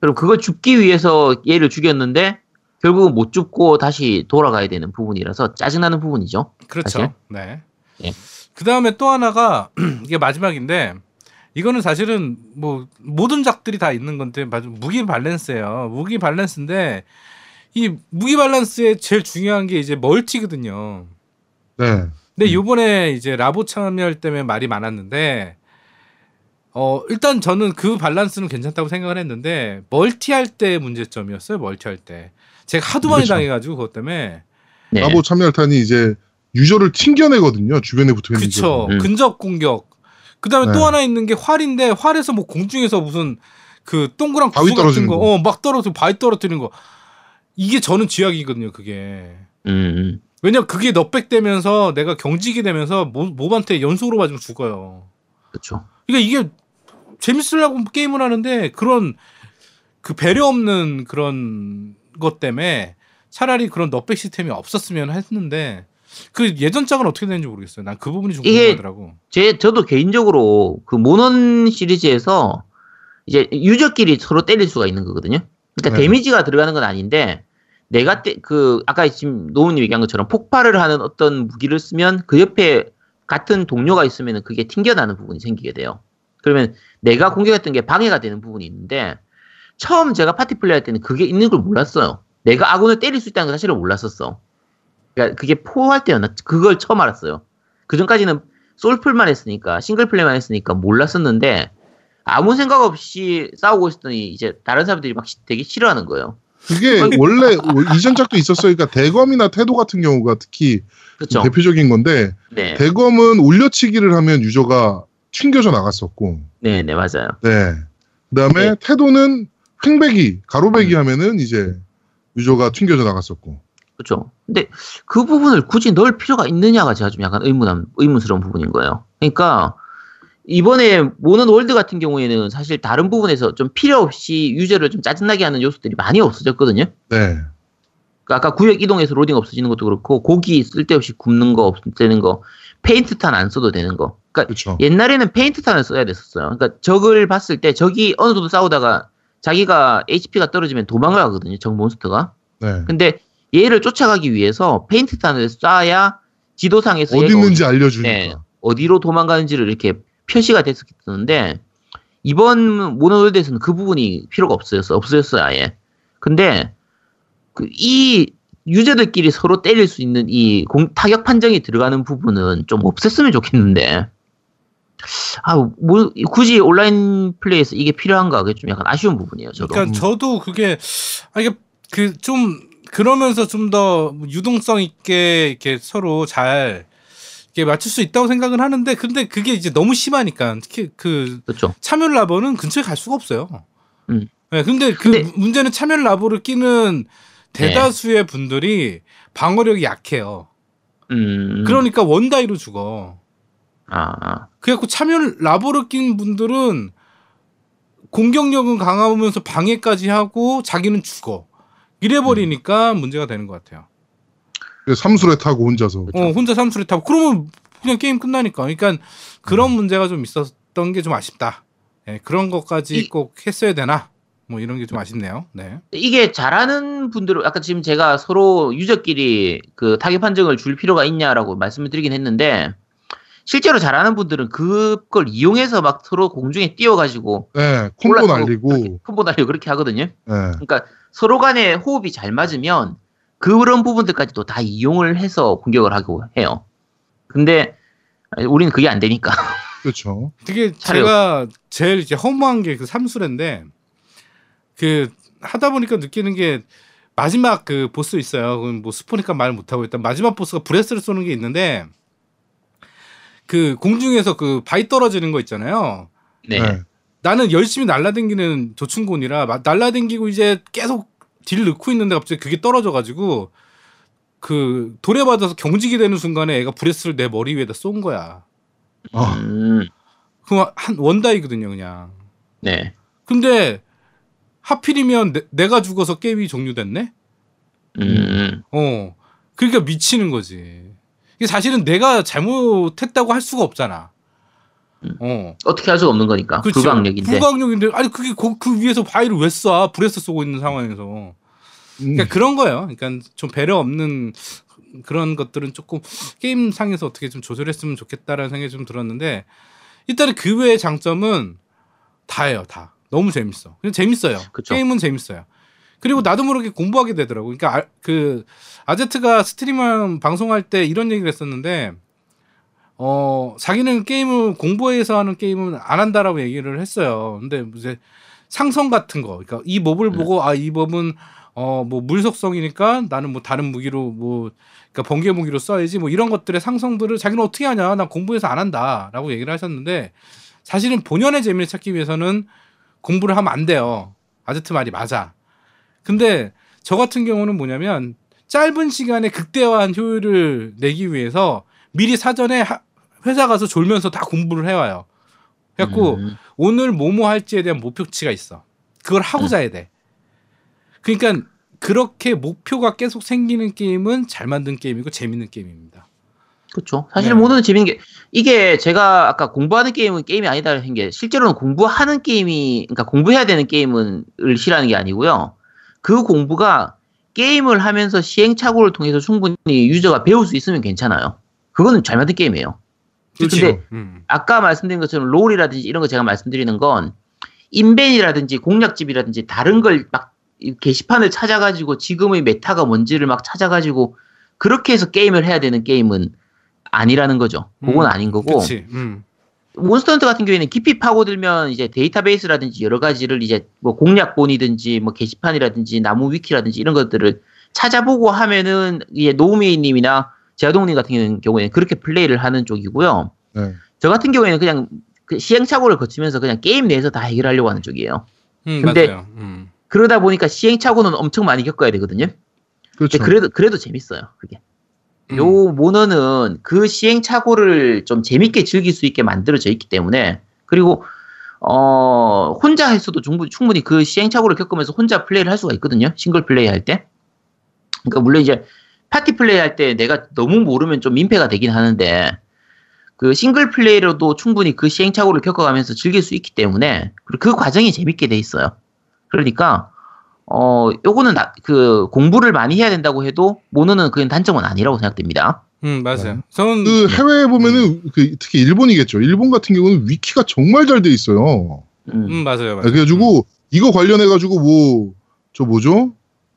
그럼 그걸 줍기 위해서 얘를 죽였는데 결국은 못 줍고 다시 돌아가야 되는 부분이라서 짜증나는 부분이죠.
그렇죠.
사실?
네.
예.
그 다음에 또 하나가 *clears throat* 이게 마지막인데 이거는 사실은 뭐 모든 작들이 다 있는 건데 무기 밸런스예요. 무기 밸런스인데 이 무기 밸런스의 제일 중요한 게 이제 멀티거든요.
네.
근데 요번에 이제 라보 참여할 때문에 말이 많았는데 어 일단 저는 그 밸런스는 괜찮다고 생각을 했는데 멀티할 때 문제점이었어요. 멀티할 때 제가 하도 많이
그렇죠.
당해가지고 그것 때문에
네.
라보 참여할탄이 이제 유저를 튕겨내거든요. 주변에 붙어 있는
그쵸.
음.
근접 공격. 그 다음에
네.
또 하나 있는 게 활인데 활에서 뭐 공중에서 무슨 그 동그란
바위
구슬 같은
떨어지는
거,
거.
어, 막 떨어져 바위 떨어뜨리는 거. 이게 저는 쥐약이거든요, 그게.
음, 음.
왜냐 그게 knockback 되면서 내가 경직이 되면서 몸, 몸한테 연속으로 맞으면 죽어요.
그렇죠.
그러니까 이게 재밌으려고 게임을 하는데 그런 그 배려 없는 그런 것 때문에 차라리 그런 knockback 시스템이 없었으면 했는데 그 예전 작은 어떻게 되는지 모르겠어요. 난 그 부분이 좀 궁금하더라고.
제 저도 개인적으로 그 몬헌 시리즈에서 이제 유저끼리 서로 때릴 수가 있는 거거든요. 그러니까
네.
데미지가 들어가는 건 아닌데 내가 때, 그 아까 지금 노무님 얘기한 것처럼 폭발을 하는 어떤 무기를 쓰면 그 옆에 같은 동료가 있으면 그게 튕겨나는 부분이 생기게 돼요. 그러면 내가 공격했던 게 방해가 되는 부분이 있는데 처음 제가 파티 플레이 할 때는 그게 있는 걸 몰랐어요. 내가 아군을 때릴 수 있다는 걸 사실은 몰랐었어. 그러니까 그게 포할 때였나? 그걸 처음 알았어요. 그 전까지는 솔플만 했으니까 싱글 플레이만 했으니까 몰랐었는데 아무 생각 없이 싸우고 있었더니 이제 다른 사람들이 막 시- 되게 싫어하는 거예요.
그게 원래 이전작도 있었어요. 그러니까 대검이나 태도 같은 경우가 특히
그렇죠?
대표적인 건데
네,
대검은 올려치기를 하면 유저가 튕겨져 나갔었고,
네, 네 맞아요.
네. 그다음에
네.
태도는 횡배기, 가로배기
음.
하면은 이제 유저가 튕겨져 나갔었고.
그렇죠. 근데 그 부분을 굳이 넣을 필요가 있느냐가 제가 좀 약간 의문 의문스러운 부분인 거예요. 그러니까 이번에 몬헌 월드 같은 경우에는 사실 다른 부분에서 좀 필요 없이 유저를 좀 짜증나게 하는 요소들이 많이 없어졌거든요.
네.
그러니까 아까 구역 이동해서 로딩 없어지는 것도 그렇고 고기 쓸데없이 굽는 거 없애는 거 페인트 탄 안 써도 되는 거. 그러니까
그렇죠.
옛날에는 페인트 탄을 써야 됐었어요. 그러니까 적을 봤을 때 적이 어느 정도 싸우다가 자기가 HP가 떨어지면 도망을 가거든요. 적 몬스터가.
네.
근데 얘를 쫓아가기 위해서 페인트 탄을 쏴야 지도상에서
어디 있는지 알려주니까.
네, 어디로 도망가는지를 이렇게 표시가 됐었는데 이번 모노월드에서는 그 부분이 필요가 없어졌어 없어졌어요 아예. 근데 그 이 유저들끼리 서로 때릴 수 있는 이 공, 타격 판정이 들어가는 부분은 좀 없앴으면 좋겠는데 아 뭐, 굳이 온라인 플레이에서 이게 필요한가 그게 좀 약간 아쉬운 부분이에요 저도.
그러니까 저도 그게 아 이게 그 좀 그러면서 좀 더 유동성 있게 이렇게 서로 잘 이렇게 맞출 수 있다고 생각은 하는데 근데 그게 이제 너무 심하니까 특히 그
그렇죠.
참여 라버는 근처에 갈 수가 없어요.
음.
네, 근데 그
근데-
문제는 참여 라버를 끼는
네.
대다수의 분들이 방어력이 약해요.
음.
그러니까 원다이로 죽어.
아,
그래갖고 참여 라버를 낀 분들은 공격력은 강하면서 방해까지 하고 자기는 죽어. 이래버리니까
음.
문제가 되는 것 같아요.
그래서 삼수레 타고 혼자서.
어, 혼자 삼수를 타고 그러면 그냥 게임 끝나니까. 그러니까 그런 문제가 좀 있었던 게 좀 아쉽다. 예, 그런 것까지
이-
꼭 했어야 되나? 뭐 이런 게 좀 아쉽네요. 네.
이게 잘하는 분들은 아까 지금 제가 서로 유저끼리 그 타격 판정을 줄 필요가 있냐라고 말씀을 드리긴 했는데 실제로 잘하는 분들은 그걸 이용해서 막 서로 공중에 띄워가지고
네, 콤보 날리고. *laughs*
콤보 날리고 그렇게 하거든요.
네.
그러니까 서로 간에 호흡이 잘 맞으면 그런 부분들까지도 다 이용을 해서 공격을 하고 해요. 근데 우리는 그게 안 되니까. *laughs*
그렇죠.
되게. 제가 제일 이제 허무한 게 그 삼수레인데 그 하다 보니까 느끼는 게 마지막 그 보스 있어요. 그건 뭐 스포니까 말 못하고 일단 마지막 보스가 브레스를 쏘는 게 있는데 그 공중에서 그 바위 떨어지는 거 있잖아요.
네.
나는 열심히 날라댕기는 조충곤이라 막 날라댕기고 이제 계속 딜 넣고 있는데 갑자기 그게 떨어져가지고 그 돌에 받아서 경직이 되는 순간에 애가 브레스를 내 머리 위에다 쏜 거야.
아,
음,
그한 원다이거든요, 그냥.
네.
근데 하필이면 내, 가 죽어서 게임이 종료됐네?
음,
어. 그러니까 미치는 거지. 이게 사실은 내가 잘못했다고 할 수가 없잖아.
음.
어.
어떻게 할 수가 없는 거니까.
그렇죠.
불가항력인데.
불가항력인데 아니 그게 그, 그 위에서 바위를 왜 쏴? breath 쏘고 있는 상황에서.
음,
그러니까 그런 거예요. 그러니까 좀 배려 없는 그런 것들은 조금 게임 상에서 어떻게 좀 조절했으면 좋겠다라는 생각이 좀 들었는데 일단은 그 외의 장점은 다예요, 다. 너무 재밌어. 그냥 재밌어요.
그쵸.
게임은 재밌어요. 그리고 나도 모르게 공부하게 되더라고. 그러니까 아, 그 아제트가 스트리머 방송할 때 이런 얘기를 했었는데 어 자기는 게임을 공부해서 하는 게임은 안 한다라고 얘기를 했어요. 근데 이제 상성 같은 거, 그러니까 이 몹을
네.
보고 아 이 몹은 어 뭐 물속성이니까 나는 뭐 다른 무기로 뭐 그러니까 번개 무기로 써야지 뭐 이런 것들의 상성들을 자기는 어떻게 하냐 난 공부해서 안 한다라고 얘기를 하셨는데 사실은 본연의 재미를 찾기 위해서는 공부를 하면 안 돼요. 아제트 말이 맞아. 근데 저 같은 경우는 뭐냐면 짧은 시간에 극대화한 효율을 내기 위해서 미리 사전에 하- 회사 가서 졸면서 다 공부를 해와요. 그래갖고
음,
오늘 뭐뭐 할지에 대한 목표치가 있어. 그걸 하고
음.
자야 돼. 그러니까 그렇게 목표가 계속 생기는 게임은 잘 만든 게임이고 재밌는 게임입니다.
그렇죠. 사실
네.
모노는 재밌는 게 이게 제가 아까 공부하는 게임은 게임이 아니다 한게 실제로는 공부하는 게임이 그러니까 공부해야 되는 게임은 을 싫어하는 게 아니고요. 그 공부가 게임을 하면서 시행착오를 통해서 충분히 유저가 배울 수 있으면 괜찮아요. 그거는 잘 만든 게임이에요. 근데
음.
아까 말씀드린 것처럼 롤이라든지 이런 거 제가 말씀드리는 건 인벤이라든지 공략집이라든지 다른 걸 막 게시판을 찾아가지고 지금의 meta가 뭔지를 막 찾아가지고 그렇게 해서 게임을 해야 되는 게임은 아니라는 거죠. 그건
음,
아닌 거고.
음.
몬스터헌터 같은 경우에는 깊이 파고들면 이제 데이터베이스라든지 여러 가지를 이제 뭐 공략본이든지 뭐 게시판이라든지 나무 위키라든지 이런 것들을 찾아보고 하면은 이제 노우미님이나 제아동님 같은 경우에는 그렇게 플레이를 하는 쪽이고요.
네.
저 같은 경우에는 그냥 그 시행착오를 거치면서 그냥 게임 내에서 다 해결하려고 하는 쪽이에요.
음,
근데-
맞아요. 음.
그러다 보니까 시행착오는 엄청 많이 겪어야 되거든요.
그렇죠.
그래도 그래도 재밌어요. 그게.
음.
요 몬헌은 그 시행착오를 좀 재밌게 즐길 수 있게 만들어져 있기 때문에 그리고 어 혼자 했어도 충분히, 충분히 그 시행착오를 겪으면서 혼자 플레이를 할 수가 있거든요. 싱글 플레이 할 때. 그러니까 물론 이제 파티 플레이 할 때 내가 너무 모르면 좀 민폐가 되긴 하는데 그 싱글 플레이로도 충분히 그 시행착오를 겪어가면서 즐길 수 있기 때문에 그리고 그 과정이 재밌게 돼 있어요. 그러니까 어 요거는 나- 그 공부를 많이 해야 된다고 해도 모노는 그건 단점은 아니라고 생각됩니다.
음, 맞아요. 저는
그 해외에 보면은 그 특히 일본이겠죠. 일본 같은 경우는 위키가 정말 잘 돼 있어요.
음.
음, 맞아요. 맞아요.
그래가지고 이거 관련해 가지고 뭐 저 뭐죠?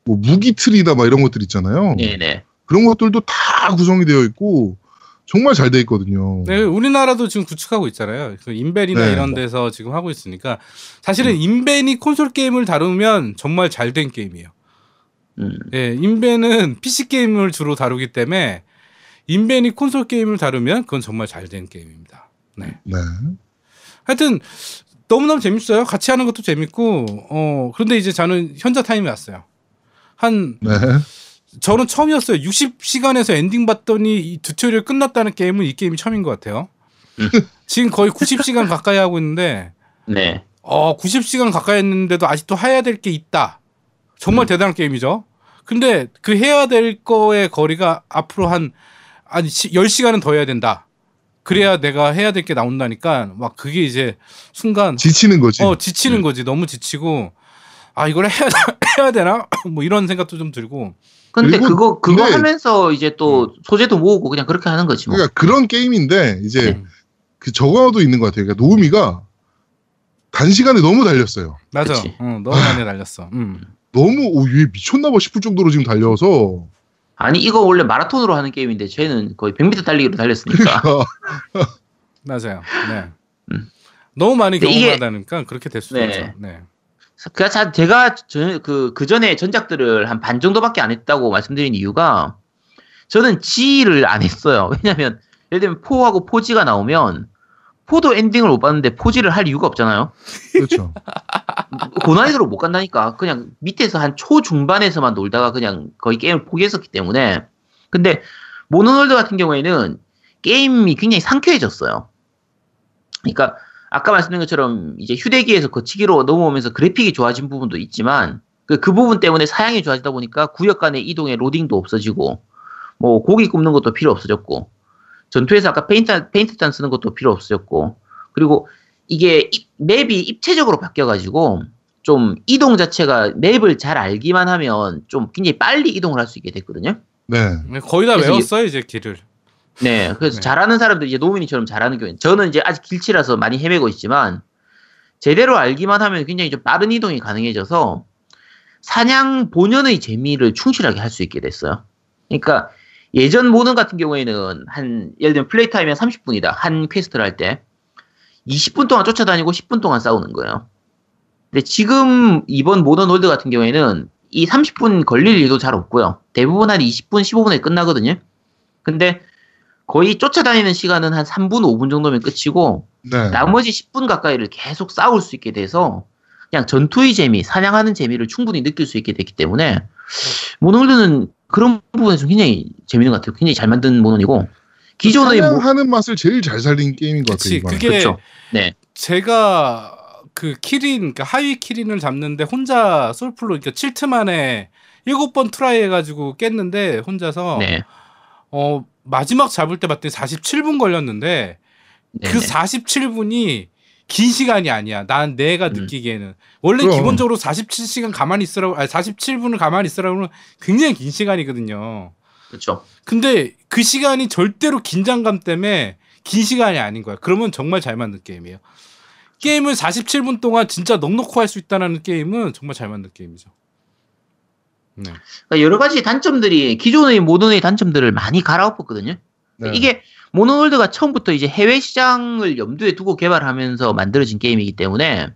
뭐 무기 틀이다 막 이런 것들 있잖아요.
네네.
그런 것들도 다 구성이 되어 있고 정말 잘 돼 있거든요.
네, 우리나라도 지금 구축하고 있잖아요. 그 인벤이나
네.
이런 데서 지금 하고 있으니까 사실은 인벤이 콘솔 게임을 다루면 정말 잘 된 게임이에요.
음.
예, 인벤은 PC 게임을 주로 다루기 때문에 인벤이 콘솔 게임을 다루면 그건 정말 잘 된 게임입니다. 네.
네.
하여튼 너무너무 재밌어요. 같이 하는 것도 재밌고 어 그런데 이제 저는 현자 타임이 왔어요. 한
네.
저는 처음이었어요. 60시간에서 엔딩 봤더니 이 튜토리얼 끝났다는 게임은 이 게임이 처음인 것 같아요.
음.
지금 거의 90시간 가까이 하고 있는데
네.
어 90시간 가까이 했는데도 아직도 해야 될 게 있다. 정말
음.
대단한 게임이죠. 근데 그 해야 될 거의 거리가 앞으로 한 아니 10시간은 더 해야 된다. 그래야 내가 해야 될 게 나온다니까 막 그게 이제 순간
지치는 거지.
어 지치는
음.
거지. 너무 지치고 아 이걸 해야 *coughs* 해야 되나? *coughs* 뭐 이런 생각도 좀 들고
근데 그거 그거
근데-
하면서 이제 또 소재도 모으고 그냥 그렇게 하는 거지 뭐.
그러니까 그런 게임인데 이제
음.
그 저거도 있는 것 같아요. 그러니까 노우미가 단시간에 너무 달렸어요.
맞아. 어, 너무 많이 날렸어. 음.
너무 오, 얘 미쳤나 봐 싶을 정도로 지금 달려서
아니 이거 원래 마라톤으로 하는 게임인데 쟤는 거의 100m 달리기로 달렸으니까.
그러니까 *laughs*
맞아요. 네.
음.
너무 많이 경험하다니까 그렇게 될 수도
네.
있죠. 네.
그 자- 제가 그, 그 전에 전작들을 한 반 정도밖에 안 했다고 말씀드린 이유가 저는 G를 안 했어요. 왜냐면 예를 들면 포하고 포지가 나오면 포도 엔딩을 못 봤는데 포지를 할 이유가 없잖아요.
그렇죠.
고난이도로 못 간다니까. 그냥 밑에서 한 초중반에서만 놀다가 그냥 거의 게임을 포기했었기 때문에. 근데 모노월드 같은 경우에는 게임이 굉장히 상쾌해졌어요. 그러니까 아까 말씀드린 것처럼 이제 휴대기에서 거치기로 넘어오면서 그래픽이 좋아진 부분도 있지만 그, 그 부분 때문에 사양이 좋아지다 보니까 구역 간의 이동의 로딩도 없어지고 뭐 고기 굽는 것도 필요 없어졌고 전투에서 아까 페인트, 페인트잔 쓰는 것도 필요 없어졌고 그리고 이게 입- 맵이 입체적으로 바뀌어가지고 좀 이동 자체가 맵을 잘 알기만 하면 좀 굉장히 빨리 이동을 할 수 있게 됐거든요.
네.
거의 다 외웠어요 이제 길을.
네, 그래서
네.
잘하는 사람들 이제 노민이처럼 잘하는 경우 저는 이제 아직 길치라서 많이 헤매고 있지만 제대로 알기만 하면 굉장히 좀 빠른 이동이 가능해져서 사냥 본연의 재미를 충실하게 할 수 있게 됐어요. 그러니까 예전 몬헌 같은 경우에는 한 예를 들면 플레이 타임이 한 30분이다 한 퀘스트를 할 때 20분 동안 쫓아다니고 10분 동안 싸우는 거예요. 근데 지금 이번 몬헌 월드 같은 경우에는 이 30분 걸릴 일도 잘 없고요. 대부분 한 20분, 15분에 끝나거든요. 근데 거의 쫓아다니는 시간은 한 3분, 5분 정도면 끝이고
네.
나머지 10분 가까이를 계속 싸울 수 있게 돼서 그냥 전투의 재미, 사냥하는 재미를 충분히 느낄 수 있게 됐기 때문에 모노월드는 그런 부분에서 굉장히 재밌는 것 같아요. 굉장히 잘 만든 모논이고 기존의 모...
사냥하는 맛을 제일 잘 살린 게임인 것 같아요.
그게
그렇죠. 네.
제가 그 키린 그러니까 하위 키린을 잡는데 혼자 솔플로 그러니까 7트 만에 7번 try 해가지고 깼는데 혼자서
네.
어 마지막 잡을 때 봤더니 47분 걸렸는데
네.
그 47분이 긴 시간이 아니야. 난 내가
음.
느끼기에는 원래
그럼.
기본적으로 47시간 가만히 있으라고 아니 47분을 가만히 있으라고 하면 굉장히 긴 시간이거든요.
그렇죠.
근데 그 시간이 절대로 긴장감 때문에 긴 시간이 아닌 거야. 그러면 정말 잘 만든 게임이에요. 게임을 47분 동안 진짜 넉넉히 할 수 있다는 게임은 정말 잘 만든 게임이죠. 네.
그러니까 여러 가지 단점들이 기존의 모던의 단점들을 많이 갈아엎었거든요.
네.
이게 모노월드가 처음부터 이제 해외 시장을 염두에 두고 개발하면서 만들어진 게임이기 때문에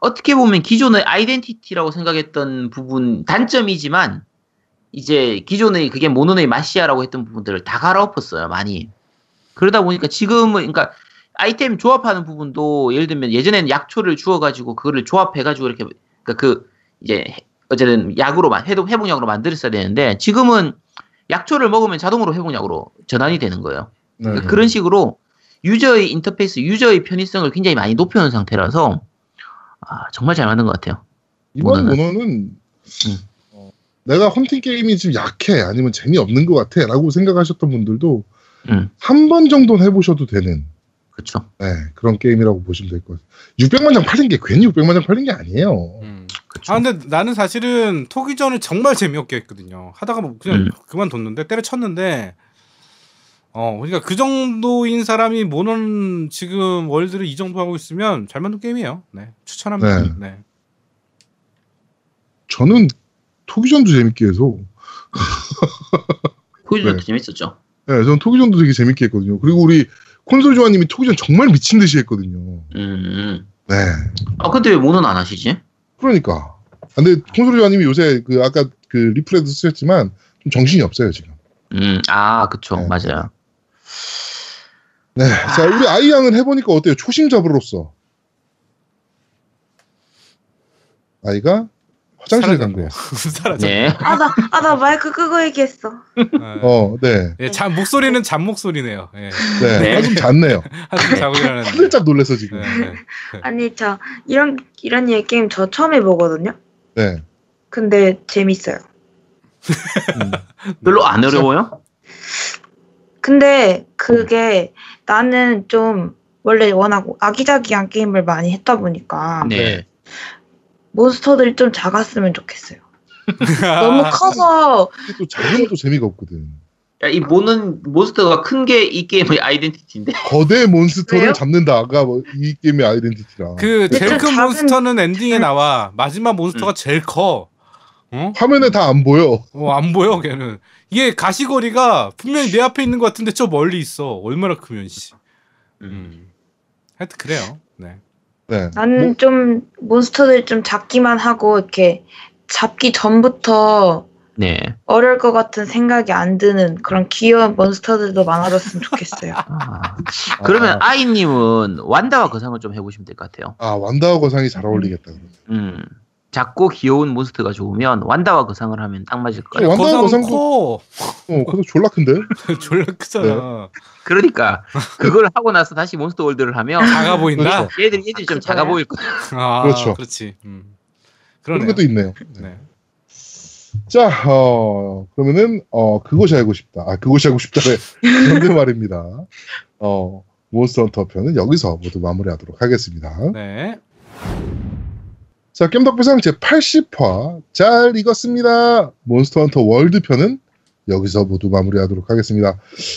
어떻게 보면 기존의 아이덴티티라고 생각했던 부분 단점이지만 이제 기존의 그게 모노의 마시아라고 했던 부분들을 다 갈아엎었어요 많이 그러다 보니까 지금은 그러니까 아이템 조합하는 부분도 예를 들면 예전에는 약초를 주어가지고 그거를 조합해가지고 이렇게 그러니까 그 이제 어쨌든 약으로 만 회복 회복약으로 만들었어야 되는데 지금은 약초를 먹으면 자동으로 회복약으로 전환이 되는 거예요.
네.
그러니까 그런 식으로 유저의 인터페이스, 유저의 편의성을 굉장히 많이 높여놓은 상태라서 아, 정말 잘 만든 것 같아요.
이번
모노는-
모노는
음.
어, 내가 헌팅 게임이 좀 약해 아니면 재미없는 것 같아라고 생각하셨던 분들도
음,
한번 정도는 해보셔도 되는
그렇죠.
네, 그런 게임이라고 보시면 될 것 같아요. 600만 장 팔린 게 괜히 600만 장 팔린 게 아니에요.
음.
그렇죠.
아 근데 나는 사실은 토기전을 정말 재미없게 했거든요. 하다가 뭐 그냥
음.
그만뒀는데 때려쳤는데 어 그러니까 그 정도인 사람이 모논 지금 월드를 이 정도 하고 있으면 잘 만든 게임이에요. 네 추천합니다.
네.
네.
저는 토기전도 재밌게 해서 *laughs*
포유전도
네.
재밌었죠.
네, 저는 토기전도 되게 재밌게 했거든요. 그리고 우리 콘솔 조아님이 토기전 정말 미친 듯이 했거든요.
음, 음.
네,
아 근데 왜 모노는 안 하시지?
그러니까. 아, 근데 콘솔 조아님이 요새 그 아까 그 리플에도 쓰셨지만 좀 정신이 없어요 지금.
음, 아, 그쵸.
네.
맞아요.
네. 자, 우리 아이 양은 해보니까 어때요? 초심자부로서. 아이가 화장실 간 거예요. *laughs*
사라져.
네.
아, 나, 아, 나 마이크 끄고 얘기했어.
어, 네.
예, 잠 목소리는 잠 목소리네요. 예.
네.
네.
한숨 잤네요.
한숨 자고 일어났는데.
하늘짝 놀래서 지금.
네, 네.
아니, 저, 이런, 이런 예 게임 저 처음 해보거든요?
네.
근데 재밌어요.
음. *laughs*
별로 안 어려워요?
근데 그게 나는 좀 원래 워낙 아기자기한 게임을 많이 했다 보니까
네.
몬스터들이 좀 작았으면 좋겠어요. *laughs* 너무 커서
이게 또 작으면 또 재미가 없거든.
야, 이 모는 몬스터가 큰 게 이 게임의 아이덴티티인데. *laughs*
거대 몬스터를
왜요?
잡는다가 뭐 이 게임의 아이덴티티라.
그 제일 좀큰
작은-
몬스터는 엔딩에 나와. 마지막 몬스터가 제일 커. 어?
화면에 다 안 보여.
어, 안 보여 걔는. 이게 가시거리가 분명히 내 앞에 있는 것 같은데 저 멀리 있어. 얼마나 크면 씨. 음. 하여튼 그래요. 네.
네.
나는
뭐,
좀 몬스터들이 좀 작기만 하고 이렇게 잡기 전부터
네.
어려울 것 같은 생각이 안 드는 그런 귀여운 몬스터들도 많아졌으면 좋겠어요.
아, 그러면
아,
아이님은 완다와 거상을 좀 해보시면 될 것 같아요.
아 완다와 거상이 잘 어울리겠다. 그러면.
음. 작고 귀여운 몬스터가 좋으면 완다와 거상을 하면 딱 맞을 거예요.
완다와
거상 커.
어, 그래서 졸라 큰데? *laughs*
졸라 크잖아.
그러니까 그걸 하고 나서 다시 몬스터 월드를 하면
작아 보인다.
그렇죠.
얘들이 얘들이 좀 작아 보일 거예요.
아,
그렇죠.
그렇지. 음.
그런. 것도 있네요. 네.
네.
자, 어, 그러면은, 어, 그것이 알고 싶다. 아, 그것이 알고 싶다래. 그런데 말입니다. 어, 몬스터 헌터 편은 여기서 모두 마무리하도록 하겠습니다.
네.
자, 겜덕비상 제 80화 잘 익었습니다. 몬스터 헌터 월드 편은 여기서 모두 마무리하도록 하겠습니다.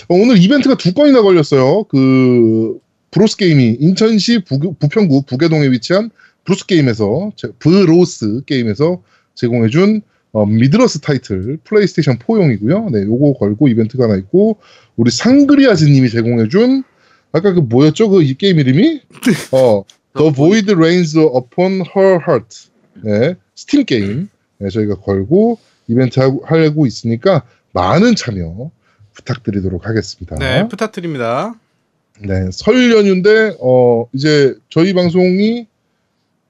어, 오늘 이벤트가 두 건이나 걸렸어요. 그 브로스 게임이 인천시 부, 부평구 부개동에 위치한 브로스 게임에서 제- 브로스 게임에서 제공해준 어, 미드러스 타이틀 플레이스테이션 4용이고요. 네, 요거 걸고 이벤트가 하나 있고 우리 상그리아즈님이 제공해준 아까 그 뭐였죠? 그 이 게임 이름이 *laughs* 어 The Void Rains Upon Her Heart. 네, 스팀 게임. 네, 저희가 걸고 이벤트 하고, 하고 있으니까 많은 참여 부탁드리도록 하겠습니다.
네, 부탁드립니다.
네, 설 연휴인데 어 이제 저희 방송이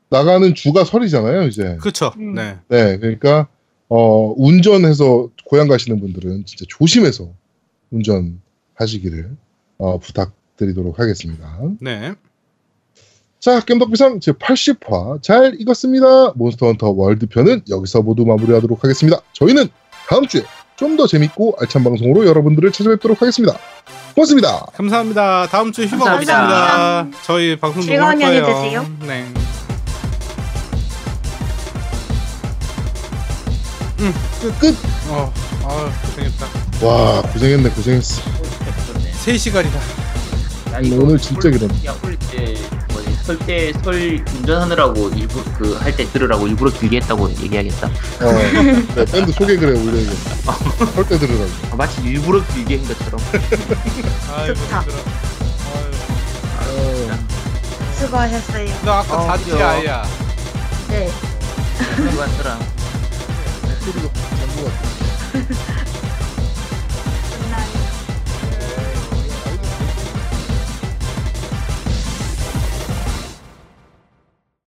나가는 주가 설이잖아요, 이제.
그렇죠.
음.
네.
네, 그러니까 어 운전해서 고향 가시는 분들은 진짜 조심해서 운전하시기를 어, 부탁드리도록 하겠습니다.
네.
자, 겜덕비상 제 80화 잘 익었습니다. 몬스터 헌터 월드 편은 여기서 모두 마무리하도록 하겠습니다. 저희는 다음 주에 좀 더 재밌고 알찬 방송으로 여러분들을 찾아뵙도록 하겠습니다. 고맙습니다.
감사합니다. 다음 주에 휴가. 없습니다. 저희 방송
즐거운
녹음할
연휴. 되세요.
네. 응, 끝.
끝.
어, 아, 고생했다.
와, 고생했네, 고생했어.
3시간이다.
오늘 진짜 길었네.
때, 뭐지, 설 때, 설 운전하느라고 일부, 그, 할 때 들으라고 일부러 길게 했다고 얘기하겠다.
어, 네, 밴드 소개 그래 올려야겠다. 설 때 들으라고.
아, 마치 일부러 길게 한 것처럼. *laughs*
아이고,
좋다.
힘들어. 아유.
어,
수고하셨어요.
너 아까
어,
잤지,
귀여워.
아이야.
네.
같더라.
소리가 잔것 같아.